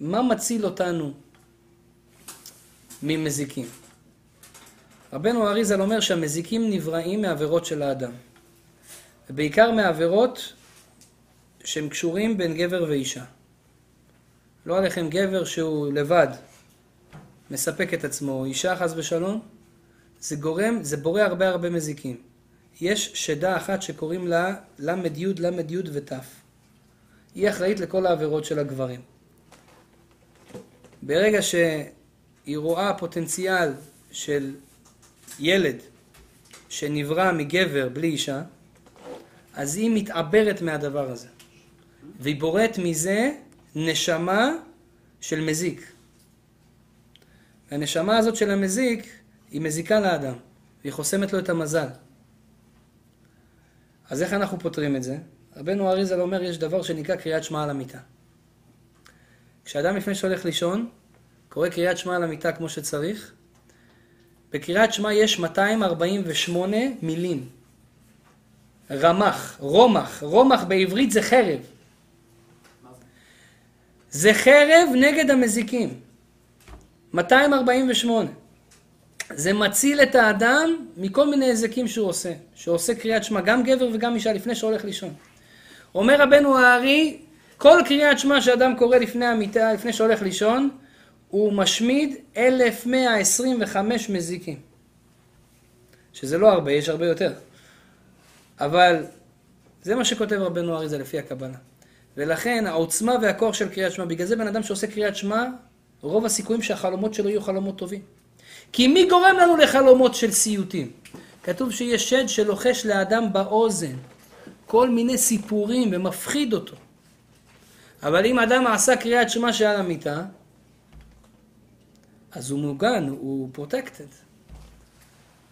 מה מציל אותנו ממזיקים? רבנו אריזל אומר שהמזיקים נבראים מעבירות של האדם. ובעיקר מעבירות שהם קשורים בין גבר ואישה. לא עליכם גבר שהוא לבד, מספק את עצמו, אישה חס ושלום, זה גורם, זה בורא הרבה הרבה מזיקים. יש שדה אחת שקוראים לה ל"י, ל"י ות'. היא אחראית לכל העבירות של הגברים. ברגע שהיא רואה פוטנציאל של ילד שנברא מגבר בלי אישה, אז היא מתעברת מהדבר הזה. והיא בוראת מזה נשמה של מזיק. הנשמה הזאת של המזיק, היא מזיקה לאדם, והיא חוסמת לו את המזל. אז איך אנחנו פותרים את זה? רבנו אריזל אומר, יש דבר שנקרא קריאת שמע על המיטה. כשאדם לפני שהולך לישון, קורא קריאת שמע על המיטה כמו שצריך, בקריאת שמע יש 248 מילים. רמח, רומח, רומח בעברית זה חרב. זה חרב נגד המזיקים. 248. זה מציל את האדם מכל מיני נזקים שהוא עושה. שעושה קריאת שמע, גם גבר וגם אישה לפני שהולך לישון. אומר רבנו הארי, כל קריאת שמע שאדם קורא לפני המיטה, לפני שהולך לישון, הוא משמיד 1125 מזיקים. שזה לא הרבה, יש הרבה יותר. אבל זה מה שכותב רבנו הארי, זה לפי הקבלה. ולכן העוצמה והכוח של קריאת שמע, בגלל זה בן אדם שעושה קריאת שמע, רוב הסיכויים שהחלומות שלו יהיו חלומות טובים. כי מי גורם לנו לחלומות של סיוטים? כתוב שיש שד שלוחש לאדם באוזן כל מיני סיפורים ומפחיד אותו. אבל אם אדם עשה קריאת שמע שעל המיטה, אז הוא מוגן, הוא פרוטקטד.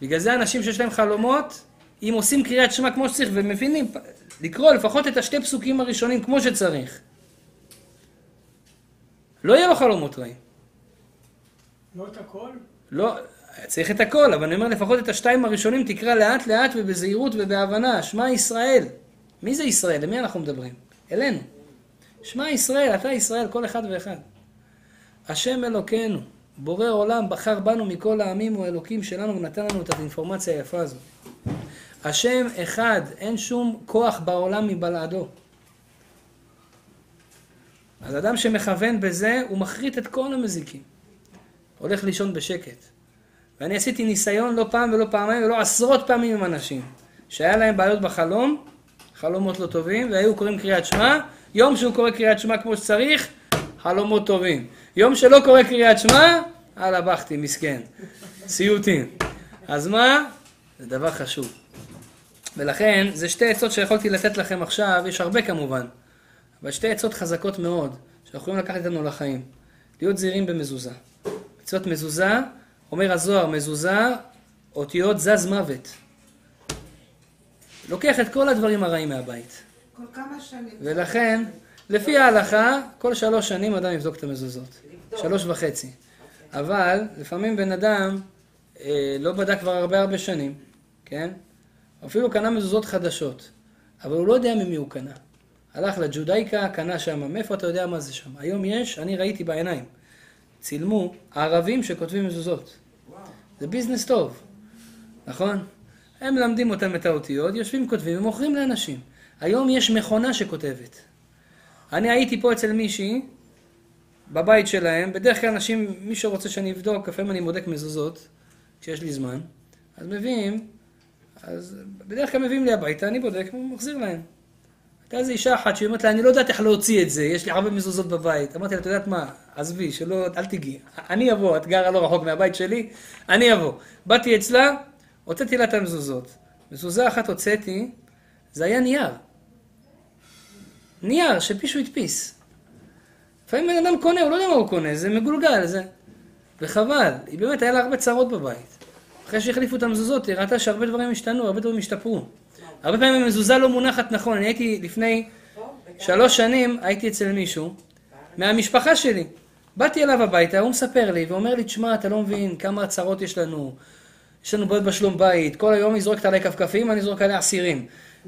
בגלל זה אנשים שיש להם חלומות, אם עושים קריאת שמע כמו שצריך ומבינים, לקרוא לפחות את השתי פסוקים הראשונים כמו שצריך, לא יהיה לו חלומות רעים. לא את הכל? לא, צריך את הכל, אבל אני אומר לפחות את השתיים הראשונים תקרא לאט לאט ובזהירות ובהבנה. שמע ישראל. מי זה ישראל? למי אנחנו מדברים? אלינו. שמע ישראל, אתה ישראל, כל אחד ואחד. השם אלוקינו, בורא עולם, בחר בנו מכל העמים, הוא האלוקים שלנו ונתן לנו את האינפורמציה היפה הזאת. השם אחד, אין שום כוח בעולם מבלעדו. אז אדם שמכוון בזה, הוא מחריט את כל המזיקים. הולך לישון בשקט. ואני עשיתי ניסיון לא פעם ולא פעמיים ולא עשרות פעמים עם אנשים, שהיה להם בעיות בחלום, חלומות לא טובים, והיו קוראים קריאת שמע, יום שהוא קורא קריאת שמע כמו שצריך, חלומות טובים. יום שלא קורא קריאת שמע, אללה בכתי, מסכן. סיוטים. אז מה? זה דבר חשוב. ולכן, זה שתי עצות שיכולתי לתת לכם עכשיו, יש הרבה כמובן, אבל שתי עצות חזקות מאוד, שאנחנו יכולים לקחת איתנו לחיים. להיות זהירים במזוזה. מצוות מזוזה, אומר הזוהר, מזוזה, אותיות זז מוות. לוקח את כל הדברים הרעים מהבית. כל כמה שנים. ולכן, לפי ההלכה, כל שלוש שנים אדם יבדוק את המזוזות. לבדוק. שלוש וחצי. אבל לפעמים בן אדם אה, לא בדק כבר הרבה הרבה שנים, כן? אפילו קנה מזוזות חדשות, אבל הוא לא יודע ממי הוא קנה. הלך לג'ודייקה, קנה שם, מאיפה אתה יודע מה זה שם? היום יש, אני ראיתי בעיניים. צילמו ערבים שכותבים מזוזות. זה ביזנס טוב, נכון? הם מלמדים אותם את האותיות, יושבים כותבים ומוכרים לאנשים. היום יש מכונה שכותבת. אני הייתי פה אצל מישהי, בבית שלהם, בדרך כלל אנשים, מי שרוצה שאני אבדוק, לפעמים אני בודק מזוזות, כשיש לי זמן, אז מביאים, אז בדרך כלל מביאים לי הביתה, אני בודק ומחזיר להם. הייתה איזו אישה אחת שאומרת לה, אני לא יודעת איך להוציא את זה, יש לי הרבה מזוזות בבית. אמרתי לה, את יודעת מה, עזבי, שלא, אל תגיעי. אני אבוא, את גרה לא רחוק מהבית שלי, אני אבוא. באתי אצלה, הוצאתי לה את המזוזות. מזוזה אחת הוצאתי, זה היה נייר. נייר שמישהו הדפיס. לפעמים בן אדם קונה, הוא לא יודע מה הוא קונה, זה מגולגל, זה... וחבל, היא באמת, היה לה הרבה צרות בבית. אחרי שהחליפו את המזוזות, היא ראתה שהרבה דברים השתנו, הרבה דברים השתפרו. הרבה פעמים המזוזה לא מונחת נכון, אני הייתי לפני שלוש שנים, הייתי אצל מישהו, מהמשפחה שלי. באתי אליו הביתה, הוא מספר לי, ואומר לי, תשמע, אתה לא מבין כמה צרות יש לנו. יש לנו בעיות בשלום בית, כל היום היא זורקת עליי כפכפים, אני זורק עליה אסירים.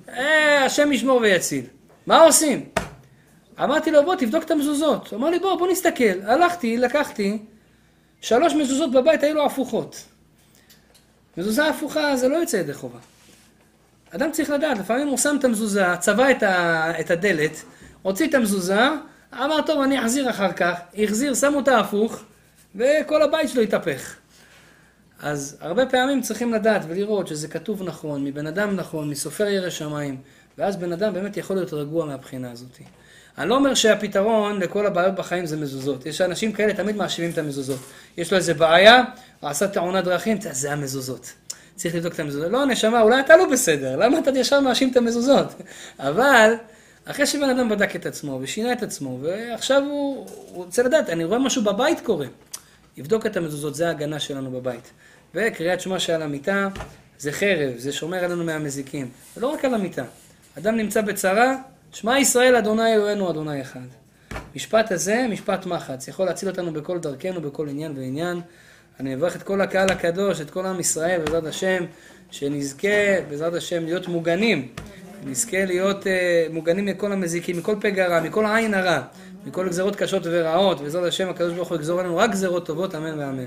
אה, השם ישמור ויציל. מה עושים? אמרתי לו, בוא, תבדוק את המזוזות. הוא אמר לי, בוא, בוא נסתכל. הלכתי, לקחתי, שלוש מזוזות בבית היו לו הפוכות. מזוזה הפוכה זה לא יוצא ידי חובה. אדם צריך לדעת, לפעמים הוא שם את המזוזה, צבע את, ה, את הדלת, הוציא את המזוזה, אמר, טוב, אני אחזיר אחר כך, החזיר, שם אותה הפוך, וכל הבית שלו התהפך. אז הרבה פעמים צריכים לדעת ולראות שזה כתוב נכון, מבן אדם נכון, מסופר ירא שמיים, ואז בן אדם באמת יכול להיות רגוע מהבחינה הזאת. אני לא אומר שהפתרון לכל הבעיות בחיים זה מזוזות. יש אנשים כאלה תמיד מאשימים את המזוזות. יש לו איזה בעיה, עשה תאונת דרכים, זה המזוזות. צריך לבדוק את המזוזות. לא, נשמה, אולי אתה לא בסדר, למה אתה ישר מאשים את המזוזות? אבל, אחרי שבן אדם בדק את עצמו ושינה את עצמו, ועכשיו הוא, הוא רוצה לדעת, אני רואה משהו בבית קורה. יבדוק את המזוזות, זה ההגנה שלנו בבית. וקריאת שמע שעל המיטה, זה חרב, זה שומר עלינו מהמזיקים. ולא רק על המיטה. אדם נמצא בצרה, שמע ישראל, אדוני אלוהינו, אדוני אחד. משפט הזה, משפט מחץ, יכול להציל אותנו בכל דרכנו, בכל עניין ועניין. אני מברך את כל הקהל הקדוש, את כל עם ישראל, בעזרת השם, שנזכה, בעזרת השם, להיות מוגנים. נזכה להיות uh, מוגנים מכל המזיקים, מכל פגע רע, מכל עין הרע, מכל גזרות קשות ורעות, בעזרת השם, הקדוש ברוך הוא יגזור עלינו רק גזרות טובות, אמן ואמן.